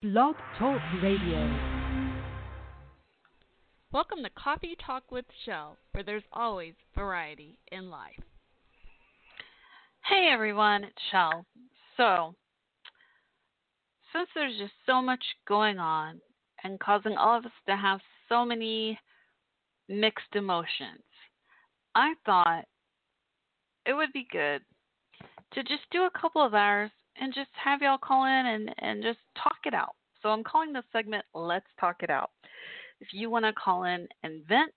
Blog Talk Radio. Welcome to Coffee Talk with Shell, where there's always variety in life. Hey everyone, it's Shell. So, since there's just so much going on and causing all of us to have so many mixed emotions, I thought it would be good to just do a couple of hours and just have y'all call in and, and just talk it out. So I'm calling this segment Let's Talk It Out. If you want to call in and vent,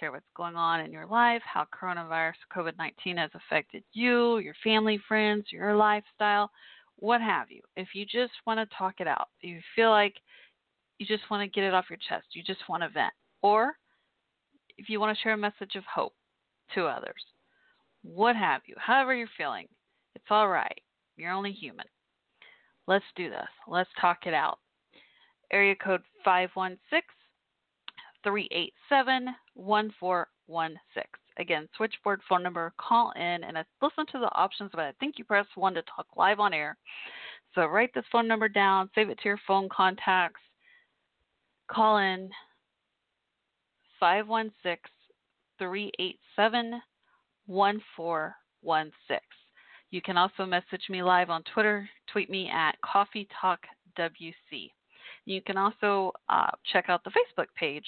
share what's going on in your life, how coronavirus COVID 19 has affected you, your family, friends, your lifestyle, what have you. If you just want to talk it out, you feel like you just want to get it off your chest, you just want to vent, or if you want to share a message of hope to others, what have you, however you're feeling, it's all right. You're only human. Let's do this. Let's talk it out. Area code 516 387 1416. Again, switchboard phone number, call in and listen to the options, but I think you press 1 to talk live on air. So write this phone number down, save it to your phone contacts, call in 516 387 1416. You can also message me live on Twitter. Tweet me at Coffee Talk WC. You can also uh, check out the Facebook page.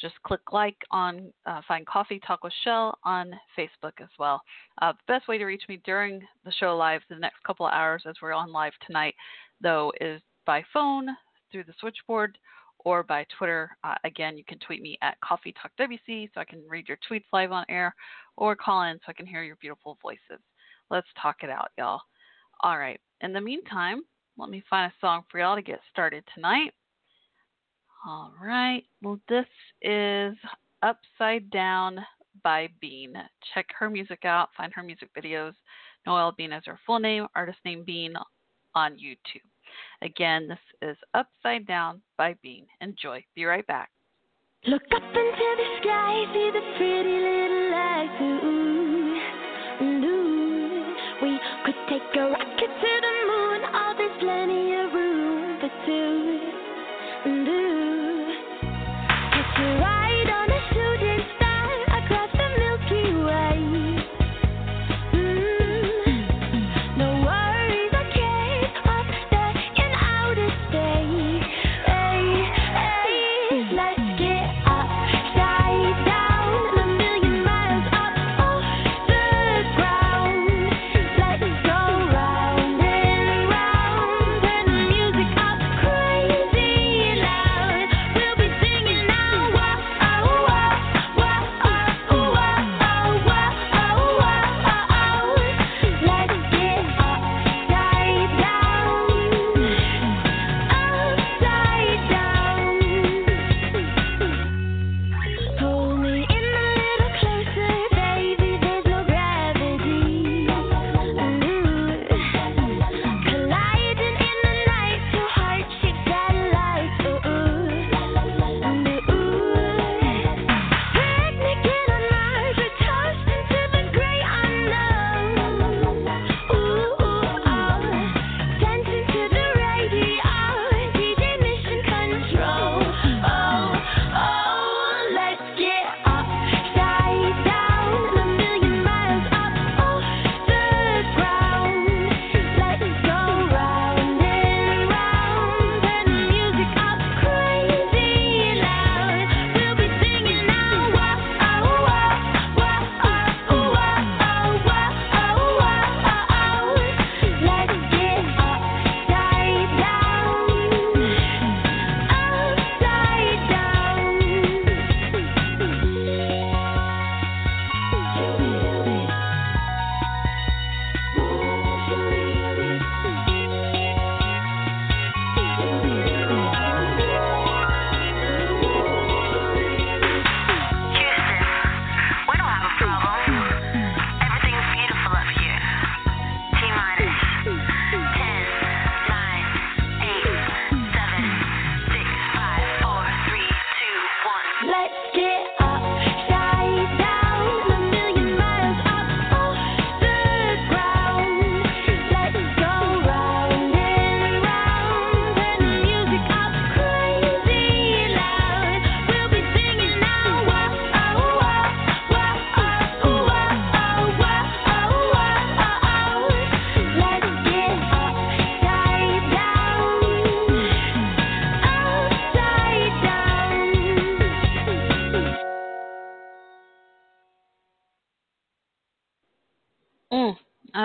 Just click like on uh, find Coffee Talk with Shell on Facebook as well. Uh, the best way to reach me during the show live, the next couple of hours as we're on live tonight, though, is by phone through the switchboard or by Twitter. Uh, again, you can tweet me at Coffee Talk WC so I can read your tweets live on air, or call in so I can hear your beautiful voices. Let's talk it out, y'all. All right. In the meantime, let me find a song for y'all to get started tonight. All right. Well, this is Upside Down by Bean. Check her music out. Find her music videos. Noelle Bean is her full name, artist name Bean on YouTube. Again, this is Upside Down by Bean. Enjoy. Be right back. Look up into the sky, see the pretty little lights. Ooh,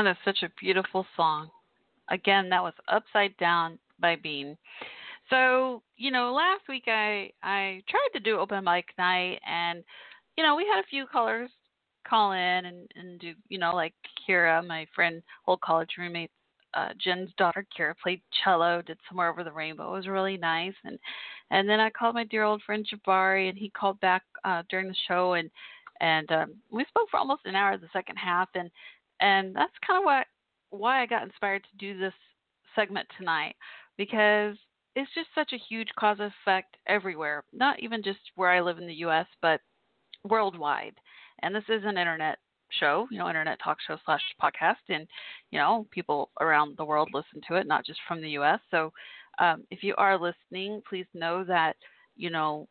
Is such a beautiful song. Again, that was Upside Down by Bean. So, you know, last week I I tried to do open mic night and you know, we had a few callers call in and and do, you know, like Kira, my friend, old college roommate uh, Jen's daughter Kira played cello, did somewhere over the rainbow. It was really nice, and and then I called my dear old friend Jabari, and he called back uh, during the show, and and um, we spoke for almost an hour the second half, and and that's kind of what why I got inspired to do this segment tonight because it's just such a huge cause effect everywhere, not even just where I live in the U.S., but worldwide. And this is an internet show, you know, internet talk show slash podcast, and you know, people around the world listen to it, not just from the U.S. So, um, if you are listening, please know that you know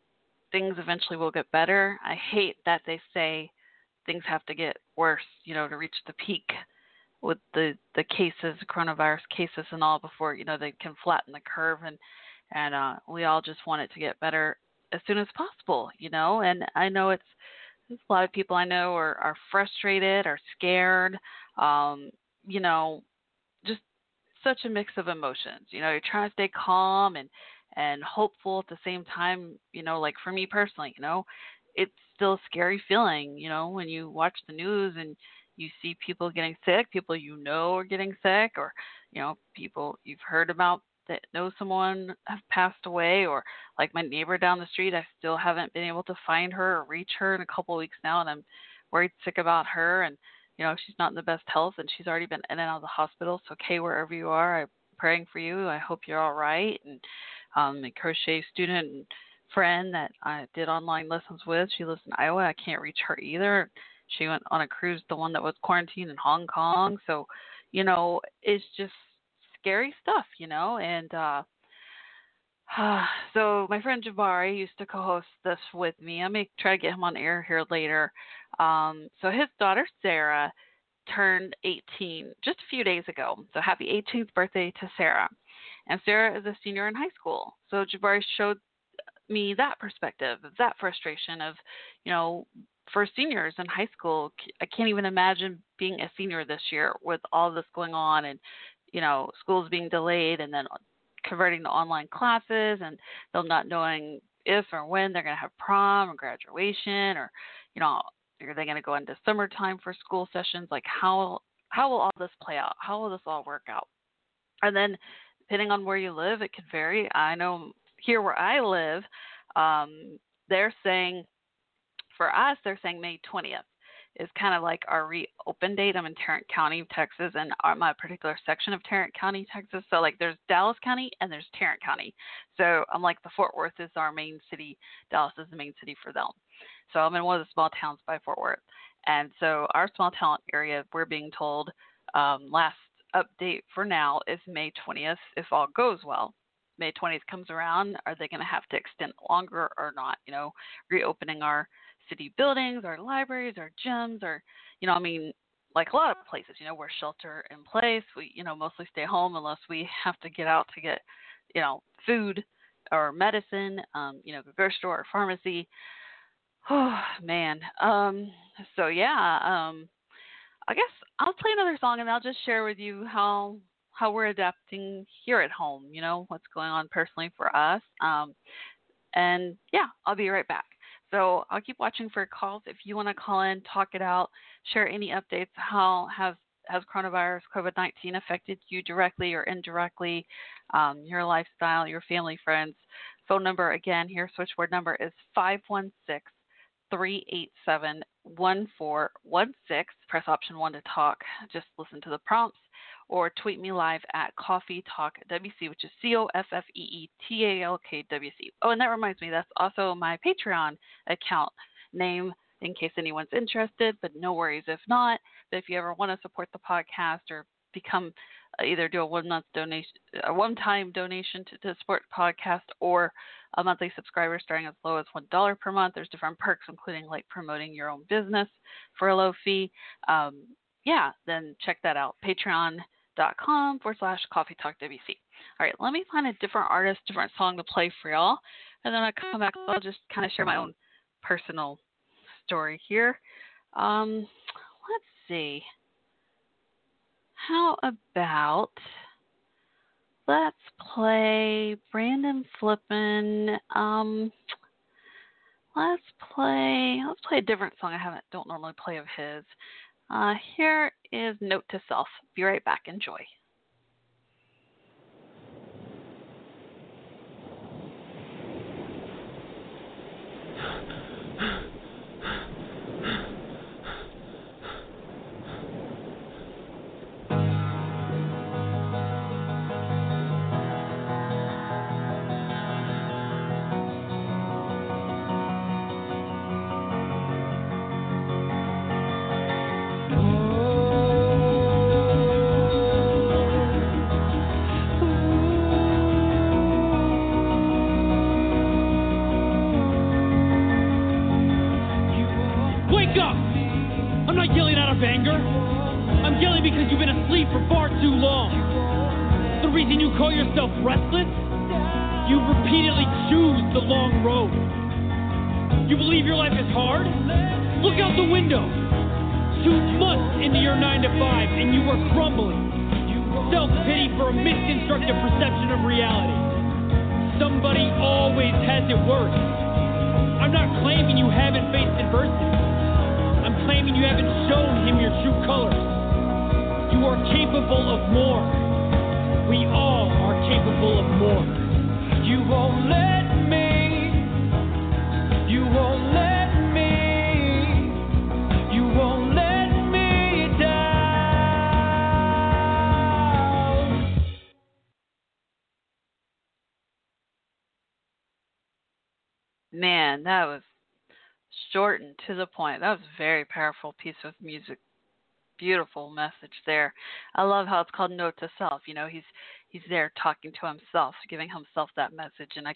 things eventually will get better. I hate that they say things have to get worse, you know, to reach the peak with the the cases, coronavirus cases, and all before you know they can flatten the curve, and and uh, we all just want it to get better as soon as possible, you know. And I know it's a lot of people I know are, are frustrated, are scared, um, you know, just such a mix of emotions. You know, you're trying to stay calm and and hopeful at the same time. You know, like for me personally, you know, it's still a scary feeling. You know, when you watch the news and you see people getting sick, people you know are getting sick, or you know, people you've heard about that know someone have passed away or like my neighbor down the street i still haven't been able to find her or reach her in a couple of weeks now and i'm worried sick about her and you know she's not in the best health and she's already been in and out of the hospital so okay wherever you are i'm praying for you i hope you're all right and um a crochet student and friend that i did online lessons with she lives in iowa i can't reach her either she went on a cruise the one that was quarantined in hong kong so you know it's just scary stuff, you know, and uh so my friend Jabari used to co-host this with me. I may try to get him on air here later. Um, so his daughter Sarah turned 18 just a few days ago. So happy 18th birthday to Sarah. And Sarah is a senior in high school. So Jabari showed me that perspective, that frustration of, you know, for seniors in high school, I can't even imagine being a senior this year with all this going on and you know schools being delayed and then converting to online classes and them not knowing if or when they're going to have prom or graduation or you know are they going to go into summertime for school sessions? Like how how will all this play out? How will this all work out? And then depending on where you live it could vary. I know here where i live um, they're saying for us they're saying may 20th is kind of like our reopen date. I'm in Tarrant County, Texas, and my particular section of Tarrant County, Texas. So like there's Dallas County and there's Tarrant County. So I'm like the Fort Worth is our main city. Dallas is the main city for them. So I'm in one of the small towns by Fort Worth. And so our small town area, we're being told um, last update for now is May 20th if all goes well. May 20th comes around, are they going to have to extend longer or not? You know, reopening our city buildings, our libraries, our gyms, or you know, I mean, like a lot of places, you know, we're shelter in place. We, you know, mostly stay home unless we have to get out to get, you know, food or medicine, um, you know, the grocery store or pharmacy. Oh man. Um, so yeah, um, I guess I'll play another song and I'll just share with you how how we're adapting here at home. You know, what's going on personally for us. Um, and yeah, I'll be right back. So I'll keep watching for calls. If you want to call in, talk it out, share any updates. How has has coronavirus COVID 19 affected you directly or indirectly, um, your lifestyle, your family, friends? Phone number again here, switchboard number is 516 387 1416. Press option 1 to talk. Just listen to the prompts or tweet me live at Coffee Talk WC, which is C O F F E E T A L K W C. Oh, and that reminds me, that's also my Patreon account name in case anyone's interested, but no worries if not. But if you ever want to support the podcast or become uh, either do a one month donation, a one time donation to, to support podcast, or a monthly subscriber starting as low as one dollar per month. There's different perks, including like promoting your own business for a low fee. Um, yeah, then check that out. Patreon dot com forward slash coffee talk WC. All right, let me find a different artist, different song to play for y'all. And then I come back, I'll just kind of share my own personal story here. Um, let's see. how about let's play Brandon Flippin. Um, let's play let's play a different song I haven't don't normally play of his. Uh, here is Note to Self. Be right back. Enjoy. I'm not yelling out of anger. I'm yelling because you've been asleep for far too long. The reason you call yourself restless? You repeatedly choose the long road. You believe your life is hard? Look out the window. Two months into your 9 to 5 and you are crumbling. Self pity for a misconstructed perception of reality. Somebody always has it worse. I'm not claiming you haven't faced adversity. I'm you haven't shown him your true colors. You are capable of more. We all are capable of more. You won't let me. You won't let me. You won't let me down. Man, that was short to the point. That was a very powerful piece of music. Beautiful message there. I love how it's called Note to Self. You know, he's he's there talking to himself, giving himself that message, and I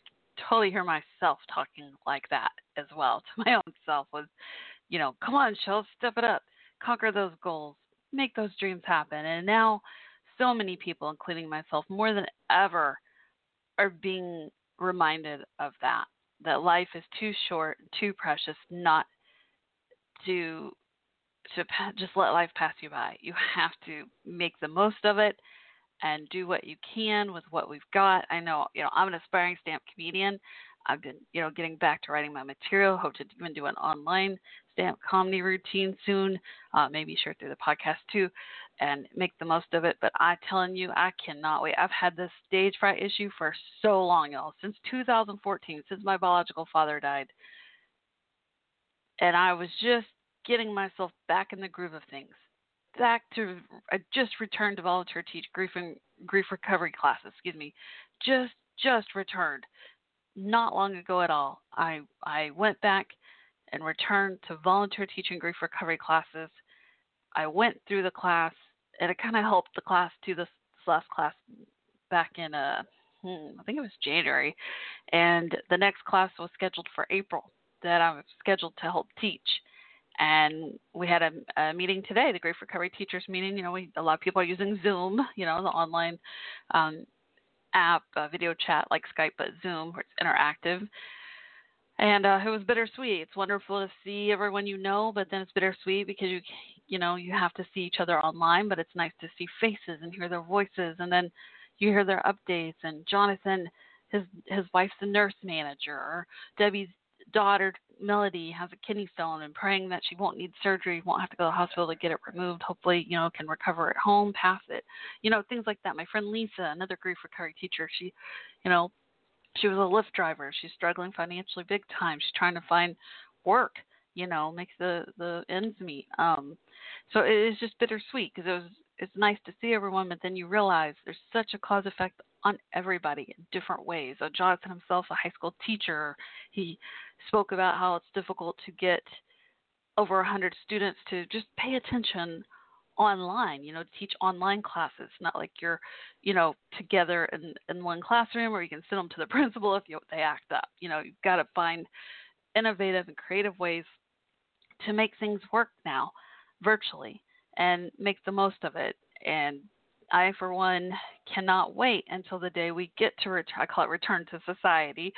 totally hear myself talking like that as well to my own self. Was, you know, come on, Shell, step it up, conquer those goals, make those dreams happen. And now, so many people, including myself, more than ever, are being reminded of that that life is too short, too precious not to to pa- just let life pass you by. You have to make the most of it and do what you can with what we've got. I know, you know, I'm an aspiring stand-up comedian. I've been, you know, getting back to writing my material. Hope to even do an online stand-up comedy routine soon. Uh, maybe share through the podcast too, and make the most of it. But I'm telling you, I cannot wait. I've had this stage fright issue for so long, y'all, since 2014, since my biological father died, and I was just getting myself back in the groove of things. Back to, I just returned to volunteer teach grief and grief recovery classes. Excuse me, just just returned not long ago at all. I I went back and returned to volunteer teaching grief recovery classes. I went through the class and it kind of helped the class to this, this last class back in uh hmm, I think it was January, and the next class was scheduled for April that I was scheduled to help teach. And we had a, a meeting today, the Grief Recovery Teachers meeting. You know, we, a lot of people are using Zoom, you know, the online um, app, uh, video chat like Skype, but Zoom, where it's interactive. And uh, it was bittersweet. It's wonderful to see everyone you know, but then it's bittersweet because you, you know, you have to see each other online. But it's nice to see faces and hear their voices, and then you hear their updates. And Jonathan, his his wife's the nurse manager. Debbie's daughter Melody has a kidney stone and praying that she won't need surgery, won't have to go to the hospital to get it removed. Hopefully, you know, can recover at home, pass it. You know, things like that. My friend Lisa, another grief recovery teacher, she, you know, she was a Lyft driver. She's struggling financially big time. She's trying to find work, you know, make the the ends meet. Um, so it is just bittersweet because it was it's nice to see everyone, but then you realize there's such a cause effect on everybody in different ways. Uh, Jonathan himself, a high school teacher, he spoke about how it's difficult to get over a 100 students to just pay attention online you know teach online classes not like you're you know together in in one classroom or you can send them to the principal if you, they act up you know you've got to find innovative and creative ways to make things work now virtually and make the most of it and I, for one, cannot wait until the day we get to. I call it return to society,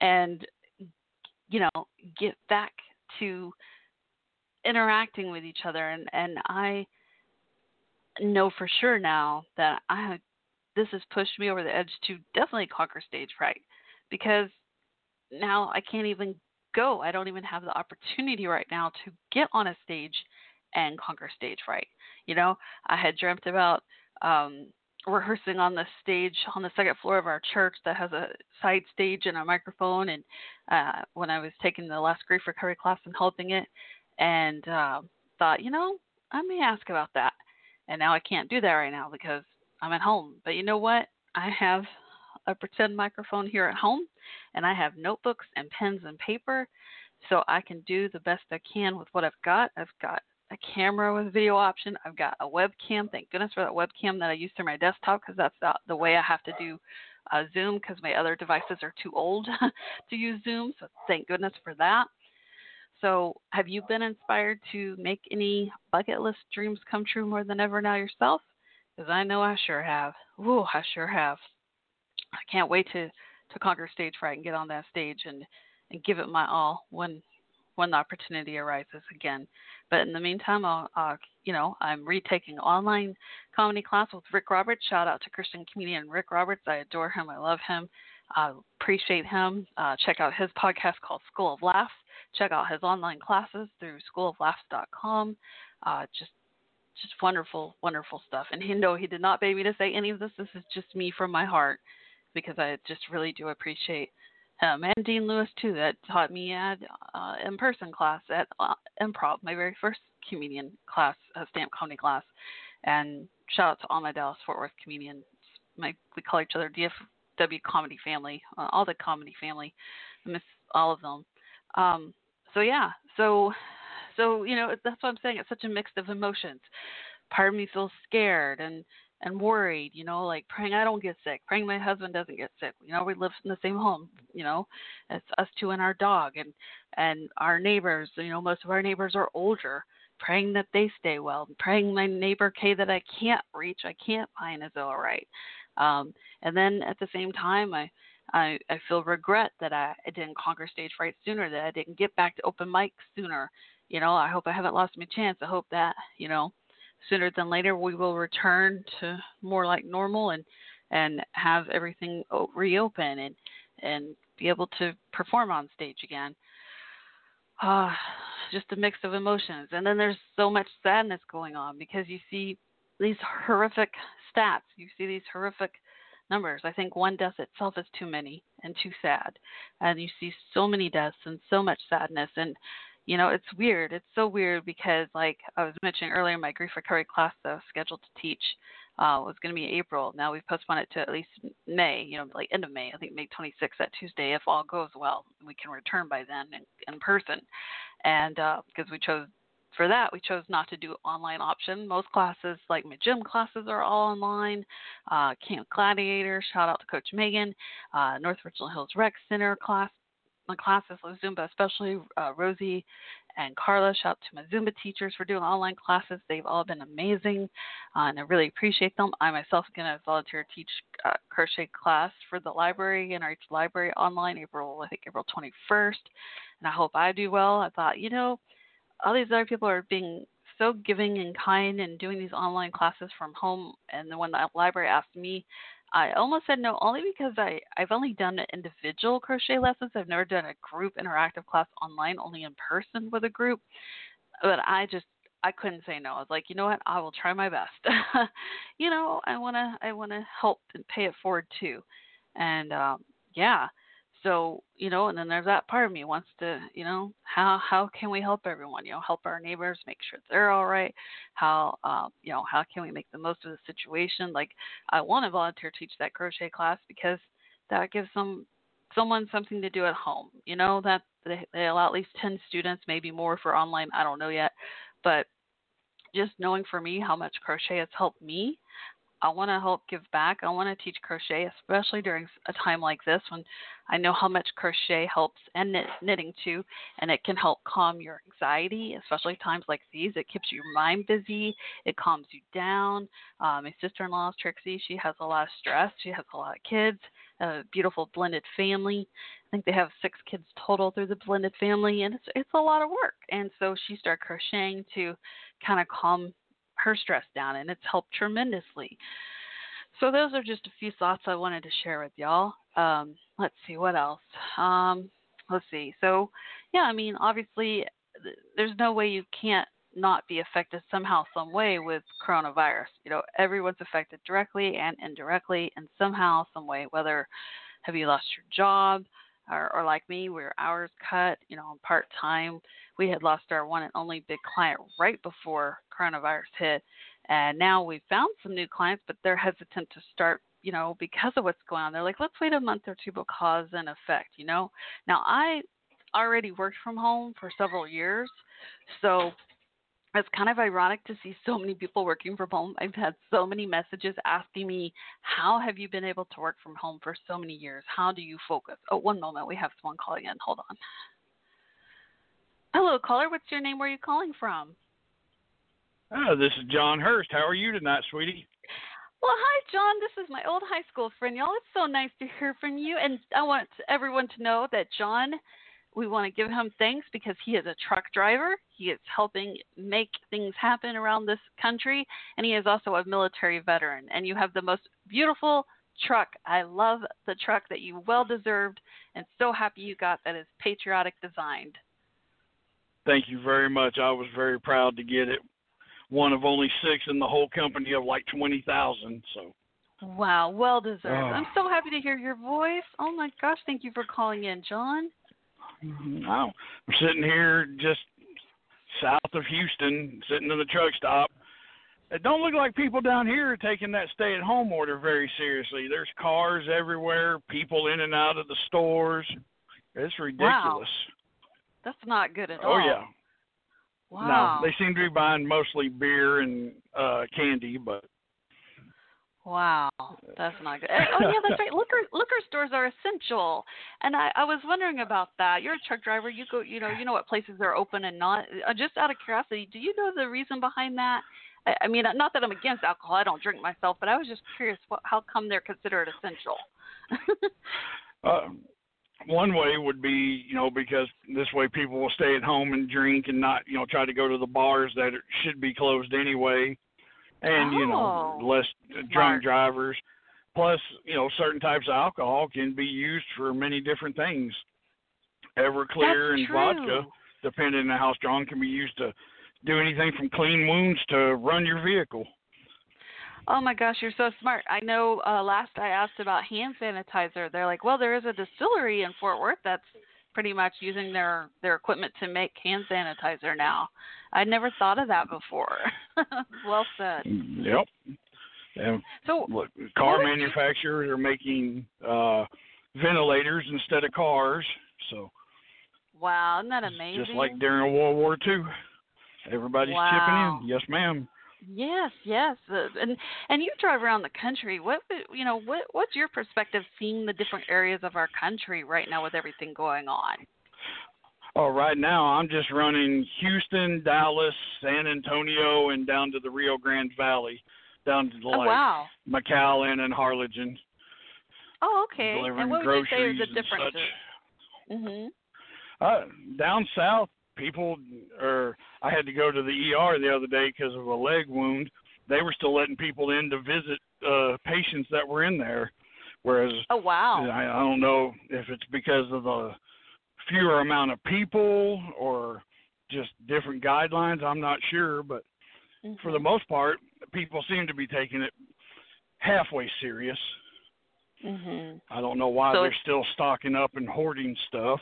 and you know, get back to interacting with each other. And and I know for sure now that I this has pushed me over the edge to definitely conquer stage fright because now I can't even go. I don't even have the opportunity right now to get on a stage and conquer stage fright. You know, I had dreamt about um rehearsing on the stage on the second floor of our church that has a side stage and a microphone and uh when I was taking the last grief recovery class and helping it and uh thought, you know, I may ask about that. And now I can't do that right now because I'm at home. But you know what? I have a pretend microphone here at home and I have notebooks and pens and paper so I can do the best I can with what I've got. I've got a camera with video option. I've got a webcam. Thank goodness for that webcam that I use through my desktop because that's the, way I have to do uh, Zoom because my other devices are too old to use Zoom. So thank goodness for that. So, have you been inspired to make any bucket list dreams come true more than ever now yourself? Because I know I sure have. Ooh, I sure have. I can't wait to to conquer stage fright and get on that stage and and give it my all when when the opportunity arises again. But in the meantime, I'll, uh, you know, I'm retaking online comedy class with Rick Roberts. Shout out to Christian comedian Rick Roberts. I adore him. I love him. I appreciate him. Uh, check out his podcast called School of Laughs. Check out his online classes through schooloflaughs.com. Uh, just just wonderful, wonderful stuff. And know he did not pay me to say any of this. This is just me from my heart because I just really do appreciate him and Dean Lewis too. That taught me at uh, in-person class at uh, improv, my very first comedian class, uh, stand-up comedy class. And shout out to all my Dallas Fort Worth comedians. My we call each other DFW comedy family, uh, all the comedy family. I miss all of them. Um, so yeah, so so you know that's what I'm saying. It's such a mix of emotions. Part of me feels scared and and worried, you know, like praying I don't get sick, praying my husband doesn't get sick. You know, we live in the same home, you know, it's us two and our dog and and our neighbors, you know, most of our neighbors are older, praying that they stay well, praying my neighbor Kay that I can't reach, I can't find is all right. Um, and then at the same time I I, I feel regret that I, didn't conquer stage fright sooner, that I didn't get back to open mic sooner. You know, I hope I haven't lost my chance. I hope that, you know, sooner than later we will return to more like normal and and have everything reopen and and be able to perform on stage again. Uh, just a mix of emotions. And then there's so much sadness going on because you see these horrific stats. You see these horrific numbers. I think one death itself is too many and too sad. And you see so many deaths and so much sadness. And, you know, it's weird. It's so weird because, like I was mentioning earlier, my grief recovery class that I was scheduled to teach uh, was going to be April. Now we've postponed it to at least May, you know, like end of May. I think May 26th, that Tuesday, if all goes well. We can return by then in, in person. And because uh, we chose for that, we chose not to do online option. Most classes, like my gym classes, are all online. Uh, Camp Gladiator, shout out to Coach Megan. Uh, North Richland Hills Rec Center class, my classes with Zumba, especially uh, Rosie and Carla. Shout out to my Zumba teachers for doing online classes. They've all been amazing, uh, and I really appreciate them. I myself am going to volunteer teach uh, crochet class for the library in our library online April, I think April 21st, and I hope I do well. I thought, you know, all these other people are being so giving and kind and doing these online classes from home. And then when the library asked me, I almost said no, only because I I've only done individual crochet lessons. I've never done a group interactive class online, only in person with a group. But I just I couldn't say no. I was like, you know what? I will try my best. you know, I wanna I wanna help and pay it forward too. And um, yeah, so you know and then there's that part of me wants to you know how how can we help everyone? You know help our neighbors make sure they're all right. How um you know how can we make the most of the situation? Like i want to volunteer teach that crochet class because that gives some someone something to do at home. You know that they, they allow at least 10 students maybe more for online i don't know yet. But just knowing for me how much crochet has helped me I want to help give back. I want to teach crochet, especially during a time like this when I know how much crochet helps and knit, knitting too, and it can help calm your anxiety, especially times like these. It keeps your mind busy, it calms you down. Uh, my sister in law, Trixie, she has a lot of stress. She has a lot of kids, a beautiful blended family. I think they have six kids total through the blended family, and it's it's a lot of work. And so she started crocheting to kind of calm her stress down, and it's helped tremendously. So those are just a few thoughts I wanted to share with y'all. Um, let's see what else. Um, let's see. So yeah, I mean, obviously, th- there's no way you can't not be affected somehow, some way with coronavirus. You know, everyone's affected directly and indirectly, and somehow, some way. Whether have you lost your job, or, like me, where hours cut, you know, part time. We had lost our one and only big client right before coronavirus hit, and now we've found some new clients, but they're hesitant to start you know, because of what's going on. They're like, let's wait a month or two cause and effect, you know. Now I already worked from home for several years, so it's kind of ironic to see so many people working from home. I've had so many messages asking me, How have you been able to work from home for so many years? How do you focus? Oh, one moment. We have someone calling in. Hold on. Hello, caller. What's your name? Where are you calling from? Oh, this is John Hurst. How are you tonight, sweetie? Well, hi, John. This is my old high school friend. Y'all, it's so nice to hear from you. And I want everyone to know that John we want to give him thanks because he is a truck driver. He is helping make things happen around this country, and he is also a military veteran. And you have the most beautiful truck. I love the truck that you well deserved, and so happy you got that is patriotic designed. Thank you very much. I was very proud to get it. One of only six in the whole company of like twenty thousand. So. Wow, well deserved. Oh. I'm so happy to hear your voice. Oh my gosh, thank you for calling in, John. I'm sitting here just south of Houston, sitting in the truck stop. It don't look like people down here are taking that stay-at-home order very seriously. There's cars everywhere, people in and out of the stores. It's ridiculous. Wow. That's not good at oh all. Oh yeah. Wow. No, they seem to be buying mostly beer and uh candy, but Wow, that's not good. Oh yeah, that's right. Liquor liquor stores are essential, and I I was wondering about that. You're a truck driver. You go, you know, you know what places are open and not. Uh, just out of curiosity, do you know the reason behind that? I, I mean, not that I'm against alcohol. I don't drink myself, but I was just curious. What, how come they're considered essential? uh, one way would be, you know, because this way people will stay at home and drink and not, you know, try to go to the bars that should be closed anyway and you know Oh. less Smart. drunk drivers. Plus, you know, certain types of alcohol can be used for many different things. Everclear That's and true. vodka, depending on how strong, can be used to do anything from clean wounds to run your vehicle. Oh my gosh, you're so smart. I know uh last I asked about hand sanitizer. They're like, "Well, there is a distillery in Fort Worth that's pretty much using their their equipment to make hand sanitizer now." I'd never thought of that before. well said. Yep. And So, look, car would you- manufacturers are making uh ventilators instead of cars. So wow, isn't that amazing? just like during World War II. Everybody's Wow. chipping in. Yes, ma'am. Yes, yes, uh, and and you drive around the country. What you know, what what's your perspective seeing the different areas of our country right now with everything going on? Oh, right now I'm just running Houston, Dallas, San Antonio, and down to the Rio Grande Valley, down to oh like wow. McAllen and Harlingen, Oh okay. delivering And what would you say are the differences? Mhm. Uh, down south, people are. I had to go to the ER the other day because of a leg wound. They were still letting people in to visit uh, patients that were in there, whereas Oh wow. I, I don't know if it's because of the fewer amount of people or just different guidelines. I'm not sure, but for the most part, people seem to be taking it halfway serious. Mhm. I don't know why So they're still stocking up and hoarding stuff.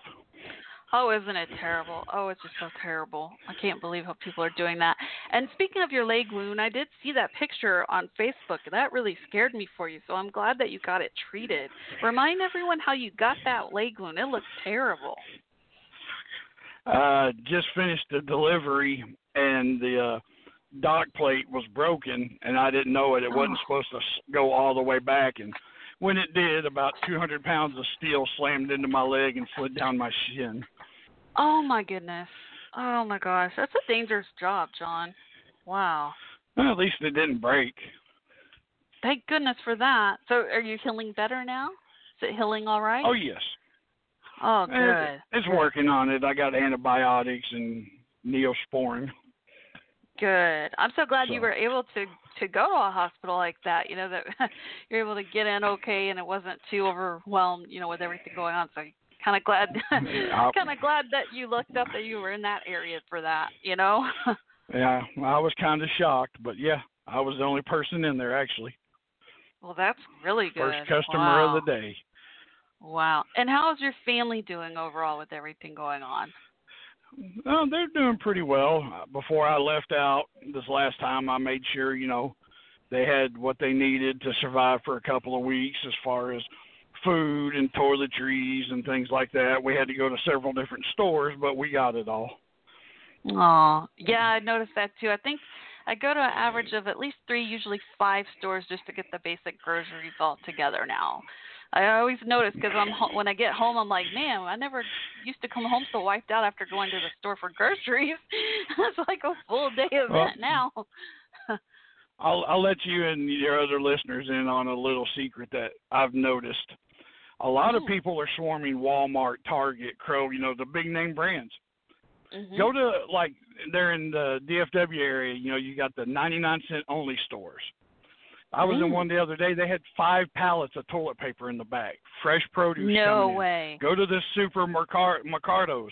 Oh, isn't it terrible? Oh, it's just so terrible. I can't believe how people are doing that. And speaking of your leg wound, I did see that picture on Facebook. That really scared me for you. So I'm glad that you got it treated. Remind everyone how you got that leg wound. It looks terrible. Uh, just finished the delivery and the uh, dock plate was broken, and I didn't know it. It wasn't Oh. supposed to s- go all the way back, and when it did, about 200 pounds of steel slammed into my leg and slid down my shin. Oh my goodness. Oh my gosh. That's a dangerous job, John. Wow. Well, at least it didn't break. Thank goodness for that. So are you healing better now? Is it healing all right? Oh yes, Oh, It- good. it's working on it. I got antibiotics and neosporin. Good. I'm so glad you were able to to go to a hospital like that. You know that you're able to get in okay, and it wasn't too overwhelmed. You know, with everything going on. So kind of glad, kind of glad that you looked up that you were in that area for that. You know. Yeah, I was kind of shocked, but yeah, I was the only person in there actually. well, that's really good. First customer wow. of the day. Wow. And how's your family doing overall with everything going on? Oh, they're doing pretty well. Before I left out this last time, I made sure you know they had what they needed to survive for a couple of weeks, as far as food and toiletries and things like that. We had to go to several different stores, but we got it all. Oh, yeah, I noticed that too. I think I go to an average of at least three, usually five stores just to get the basic groceries all together now. I always notice because I'm ho- when I get home, I'm like, man, I never used to come home so wiped out after going to the store for groceries. it's like a full day event Well- now. I'll I'll let you and your other listeners in on a little secret that I've noticed. A lot of Mm. people are swarming Walmart, Target, Kroger, you know, the big name brands. Mhm. Go to like they're in the DFW area. You know, you got the 99 cent only stores. I was in one the other day. They had five pallets of toilet paper in the back, fresh produce. no way. Go to the super Mercar- Mercados.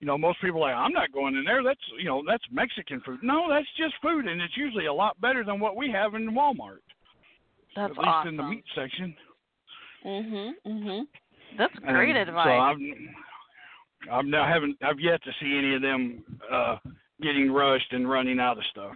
You know, most people are like, I'm not going in there. That's you know, that's Mexican food. No, that's just food, and it's usually a lot better than what we have in Walmart. That's at least awesome. in the meat section. Mhm. Mhm. That's And great advice. So I'm, I'm now haven't I've yet to see any of them uh getting rushed and running out of stuff.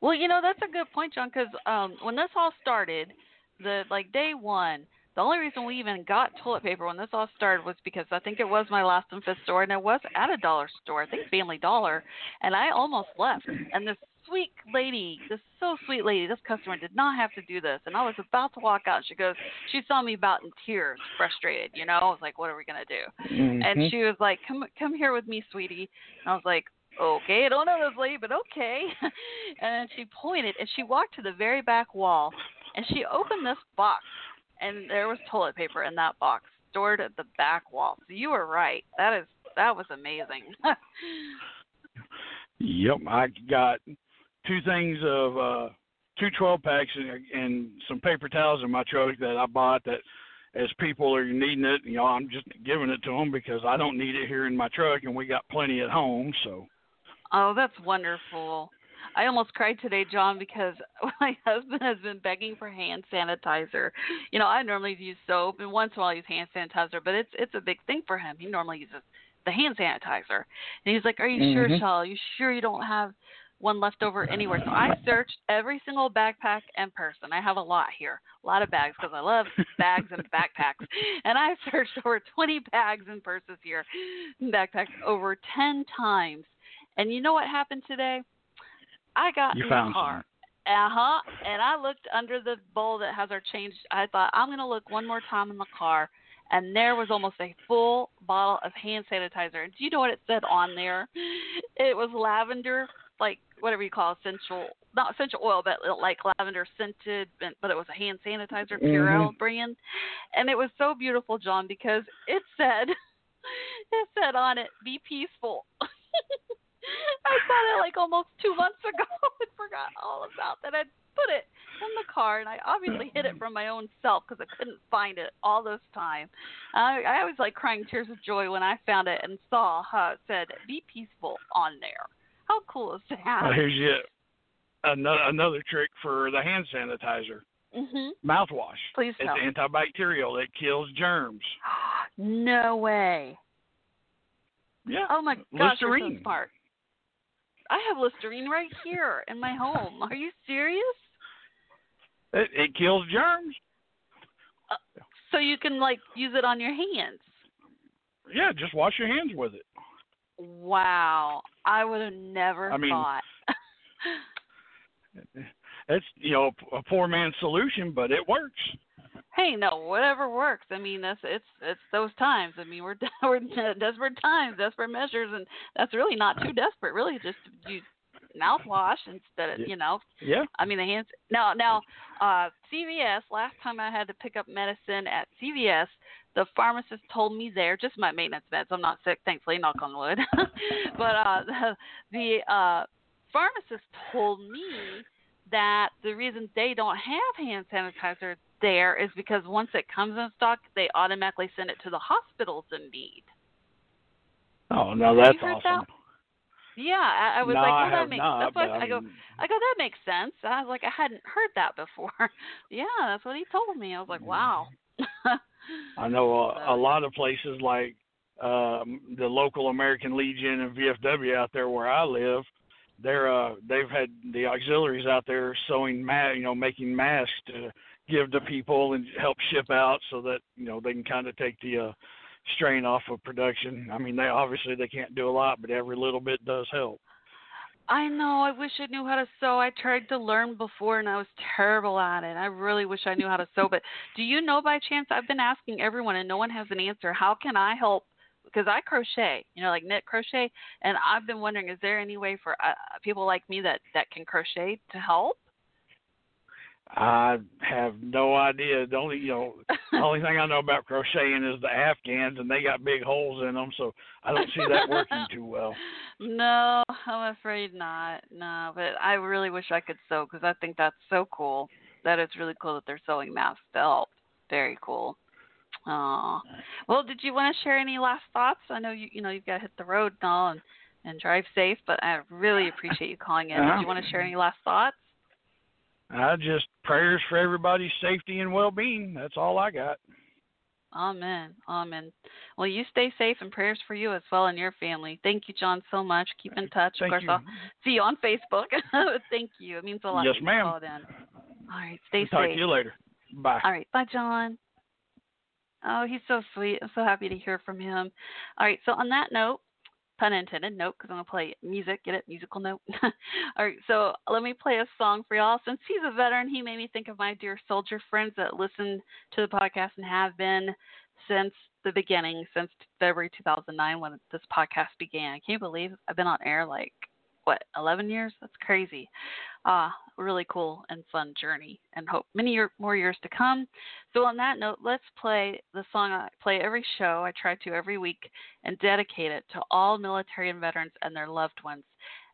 Well, you know that's a good point, John. Because um, when this all started, the like day one, the only reason we even got toilet paper when this all started was because I think it was my last and fifth store, and it was at a dollar store. I think Family Dollar, and I almost left. And this sweet lady, this so sweet lady, this customer did not have to do this, and I was about to walk out. And she goes, she saw me about in tears, frustrated. You know, I was like, what are we gonna do? Mhm. and she was like, "Come, come here with me, sweetie." And I was like, "Okay, I don't know this lady, but okay." and she pointed, and she walked to the very back wall, and she opened this box, and there was toilet paper in that box stored at the back wall. So you were right. That is that was amazing. Yep, I got two things of uh two 12 packs and, and some paper towels in my truck that I bought that as people are needing it, you know, I'm just giving it to them because I don't need it here in my truck and we got plenty at home, so oh, that's wonderful. I almost cried today, John, because my husband has been begging for hand sanitizer. You know, I normally use soap, and once in a while I use hand sanitizer, but it's it's a big thing for him. He normally uses the hand sanitizer, and he's like, "Are you sure, Mhm. Shell? Are you sure you don't have one left over anywhere?" So I searched every single backpack and purse, and I have a lot here, a lot of bags because I love bags and backpacks. And I searched over 20 bags and purses here, backpacks over 10 times. And you know what happened today? I got you in found the car. Uh huh. And I looked under the bowl that has our change. I thought I'm gonna look one more time in the car, and there was almost a full bottle of hand sanitizer. And do you know what it said on there? It was lavender, like whatever you call essential, not essential oil, but like lavender scented. but- it was a hand sanitizer, Purell Mhm. brand, and it was so beautiful, John, because it said, it said on it, "Be peaceful." I bought it like almost two months ago and forgot all about that. I put it in the car, and I obviously hid it from my own self because I couldn't find it all this time. I, I was like crying tears of joy when I found it and saw how it said "Be peaceful" on there. How cool is that? Well, here's yet another another trick for the hand sanitizer. Mhm. Mouthwash. Please It's antibacterial. It kills germs. no way. Yeah. Oh my gosh, you're so Listerine. smart. I have Listerine right here in my home. Are you serious? It, it kills germs. Uh, so you can like use it on your hands. Yeah, just wash your hands with it. Wow. I would have never I mean- thought. It's you know a poor man's solution, but it works. Hey, no, whatever works. I mean, that's it's it's those times. I mean, we're we're desperate times, desperate measures, and that's really not too desperate. Really, just use mouthwash instead of you know. Yeah. I mean, the hands. Now, now, uh, CVS. Last time I had to pick up medicine at CVS, the pharmacist told me there, just my maintenance meds. I'm not sick, thankfully, knock on wood. but uh, the, the uh, pharmacist told me that the reason they don't have hand sanitizer there is because once it comes in stock, they automatically send it to the hospitals in need. Oh no, that's awesome. that? Yeah, I, I was no, like, I that makes. not. that's why but I go. mean, I go, that makes sense. I was like, I hadn't heard that before. yeah, that's what he told me. I was like, wow. I know a, a lot of places like um, the local American Legion and VFW out there where I live. They're uh, they've had the auxiliaries out there sewing ma- you know, making masks to give to people and help ship out so that you know they can kind of take the uh, strain off of production. I mean, they obviously they can't do a lot, but every little bit does help. I know. I wish I knew how to sew. I tried to learn before and I was terrible at it. I really wish I knew how to sew. But do you know by chance? I've been asking everyone and no one has an answer. How can I help? Because I crochet, you know, like knit crochet, and I've been wondering, is there any way for uh, people like me that that can crochet to help? I have no idea. The only you know the only thing I know about crocheting is the Afghans, and they got big holes in them, so I don't see that working too well. No, I'm afraid not. No, but I really wish I could sew because I think that's so cool. That is really cool that they're sewing masks to help. Very cool. Aw. Well, did you want to share any last thoughts? I know you you know you've got to hit the road and all and and drive safe, but I really appreciate you calling in. Did you uh-huh. want to share any last thoughts? I just prayers for everybody's safety and well-being. That's all I got. Amen. Amen. Well, you stay safe and prayers for you as well and your family. Thank you, John, so much. Keep in touch. Thank of course, you. I'll see you on Facebook. Thank you. It means a lot. Yes, ma'am. All right. Stay Talk safe. Talk to you later. Bye. All right. Bye, John. Oh, he's so sweet. I'm so happy to hear from him. All right. So, on that note, pun intended, note, because I'm going to play music. Get it? Musical note. All right. So, let me play a song for y'all. Since he's a veteran, he made me think of my dear soldier friends that listen to the podcast and have been since the beginning, since February 2009 when this podcast began. Can you believe I've been on air like, what, 11 years? That's crazy. Uh, really cool and fun journey and hope many year, more years to come. So, on that note, let's play the song I play every show. I try to every week and dedicate it to all military and veterans and their loved ones.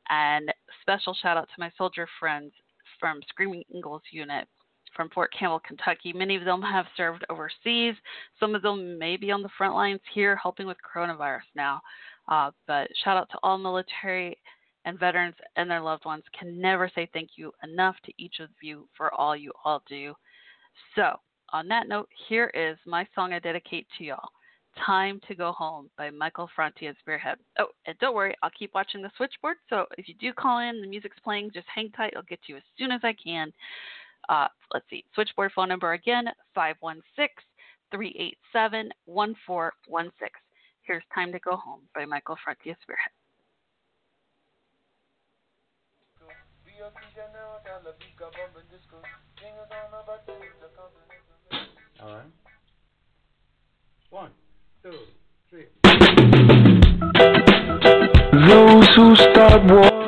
And special shout out to my soldier friends from Screaming Eagles Unit from Fort Campbell, Kentucky. Many of them have served overseas. Some of them may be on the front lines here helping with coronavirus now. Uh, but shout out to all military and veterans and their loved ones. Can never say thank you enough to each of you for all you all do. So, on that note, here is my song I dedicate to y'all. Time to Go Home by Michael Franti and Spearhead. Oh, and don't worry, I'll keep watching the switchboard. So if you do call in, the music's playing, just hang tight. I'll get to you as soon as I can. Uh, let's see, switchboard phone number again 516 387 1416. Here's Time to Go Home by Michael Franti and Spearhead. All right. One, two, three. Those who start wars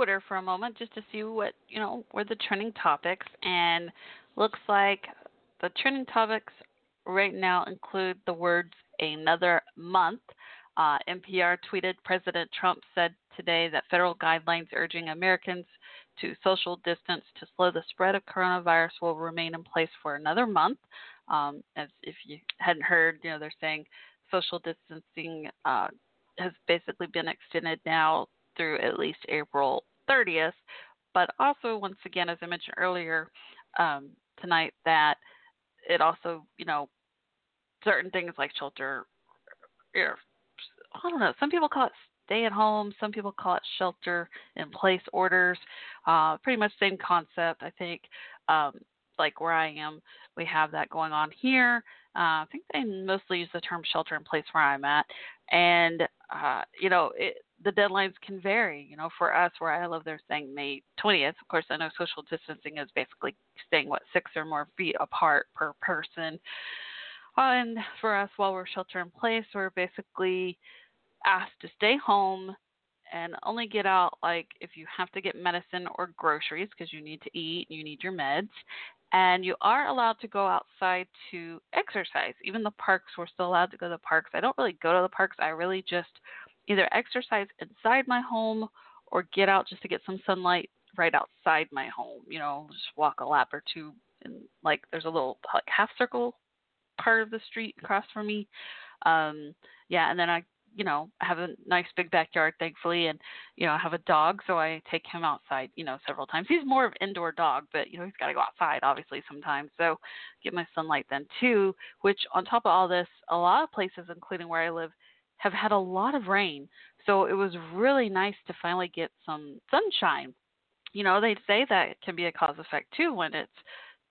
Twitter for a moment just to see what, you know, were the trending topics and looks like the trending topics right now include the words another month. Uh, NPR tweeted President Trump said today that federal guidelines urging Americans to social distance to slow the spread of coronavirus will remain in place for another month. Um, as if you hadn't heard, you know, they're saying social distancing uh, has basically been extended now through at least April 30th. But also, once again, as I mentioned earlier um, tonight, that it also, you know, certain things like shelter, know, I don't know, some people call it stay at home, some people call it shelter in place orders. Uh, pretty much same concept, I think. Um, like where I am, we have that going on here. Uh, I think they mostly use the term shelter in place where I'm at, and uh, you know it, the deadlines can vary. You know, for us where I live, they're saying May 20th. Of course, I know social distancing is basically staying what six or more feet apart per person. And for us, while we're shelter in place, we're basically asked to stay home and only get out like if you have to get medicine or groceries because you need to eat, you need your meds, and you are allowed to go outside to exercise. Even the parks, we're still allowed to go to the parks. I don't really go to the parks. I really just either exercise inside my home or get out just to get some sunlight right outside my home. You know, just walk a lap or two. And like, there's a little like half circle part of the street across from me. Um, yeah, and then I you know, have a nice big backyard, thankfully, and you know, I have a dog, so I take him outside, you know, several times. He's more of an indoor dog, but you know, he's got to go outside, obviously, sometimes. So get my sunlight then too. Which, on top of all this, a lot of places, including where I live, have had a lot of rain. So it was really nice to finally get some sunshine. You know, they say that can be a cause effect too when it's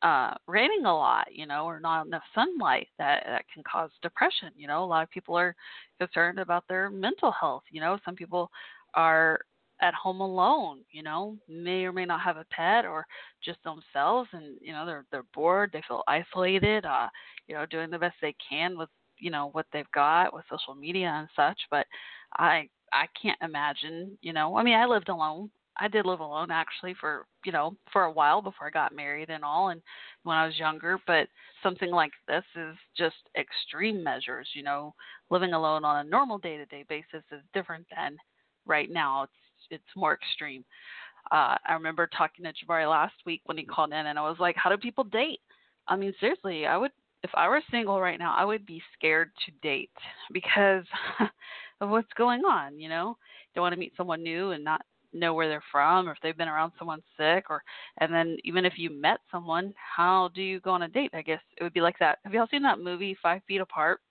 uh raining a lot you know or not enough sunlight that that can cause depression you know a lot of people are concerned about their mental health you know some people are at home alone you know may or may not have a pet or just themselves and you know they're they're bored they feel isolated uh you know doing the best they can with you know what they've got with social media and such but i i can't imagine you know i mean i lived alone I did live alone actually for you know for a while before I got married and all, and when I was younger. But something like this is just extreme measures. You know, living alone on a normal day-to-day basis is different than right now. It's it's more extreme. Uh, I remember talking to Jabari last week when he called in, and I was like, "How do people date?" I mean, seriously, I would if I were single right now, I would be scared to date because of what's going on. You know, don't want to meet someone new and not know where they're from or if they've been around someone sick or and then even if you met someone how do you go on a date i guess? It would be like that. Have y'all seen that movie five feet apart?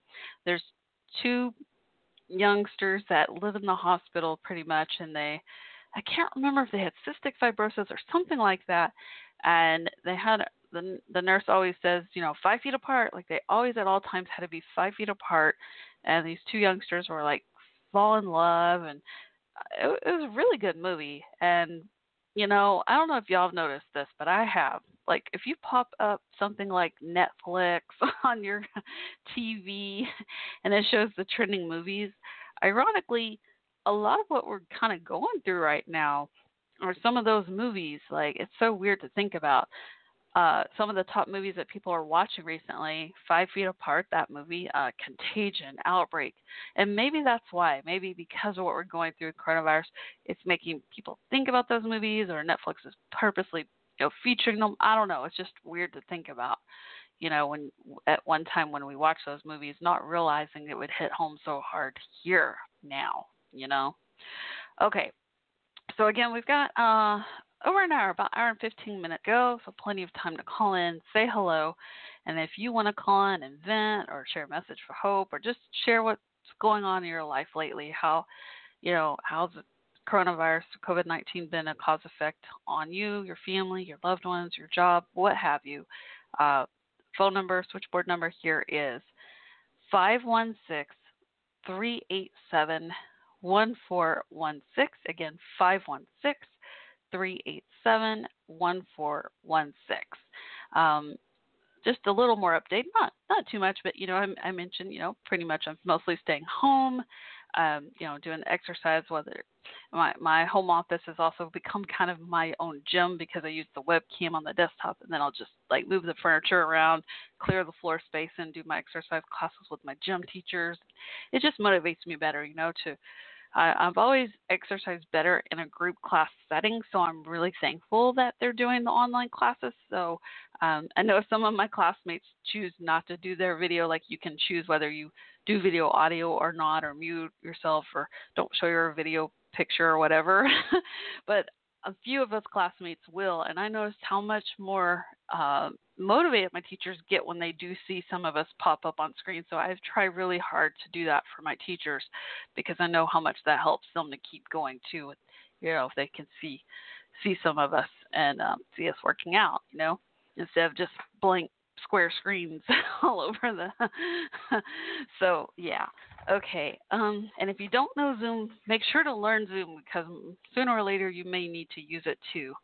There's two youngsters that live in the hospital pretty much and they i can't remember if they had cystic fibrosis or something like that and they had the the nurse always says you know five feet apart like they always at all times had to be five feet apart and these two youngsters were like fall in love and uh, it, it was a really good movie and you know i don't know if y'all have noticed this but i have. Like if you pop up something like netflix on your tv and it shows the trending movies ironically a lot of what we're kind of going through right now are some of those movies like it's so weird to think about uh, some of the top movies that people are watching recently Five Feet Apart, that movie, uh, Contagion, Outbreak. And maybe that's why. Maybe because of what we're going through with coronavirus, it's making people think about those movies, or Netflix is purposely you know, featuring them. I don't know. It's just weird to think about. You know, when at one time when we watched those movies, not realizing it would hit home so hard here now. You know. Okay, so again, we've got uh, over an hour, about hour and 15 minute go, so plenty of time to call in, say hello, and if you want to call in and vent or share a message for hope or just share what's going on in your life lately, how, you know, how's the coronavirus, COVID 19 been a cause effect on you, your family, your loved ones, your job, what have you. Uh, phone number, switchboard number here is 516 387 1416. Again, 516 387 1416. Um, just a little more update, not not too much, but you know, I, I mentioned, you know, pretty much I'm mostly staying home, um, you know, doing exercise. Whether my my home office has also become kind of my own gym because I use the webcam on the desktop, and then I'll just like move the furniture around, clear the floor space, and do my exercise classes with my gym teachers. It just motivates me better, you know, to I, I've always exercised better in a group class setting, so I'm really thankful that they're doing the online classes. So um, I know some of my classmates choose not to do their video, like you can choose whether you do video audio or not, or mute yourself, or don't show your video picture or whatever. but a few of us classmates will, and I noticed how much more uh, motivated my teachers get when they do see some of us pop up on screen. So I've tried really hard to do that for my teachers because I know how much that helps them to keep going too. You know, if they can see see some of us and um, see us working out, you know, instead of just blank square screens all over the. so yeah, okay. Um, and if you don't know Zoom, make sure to learn Zoom because sooner or later you may need to use it too.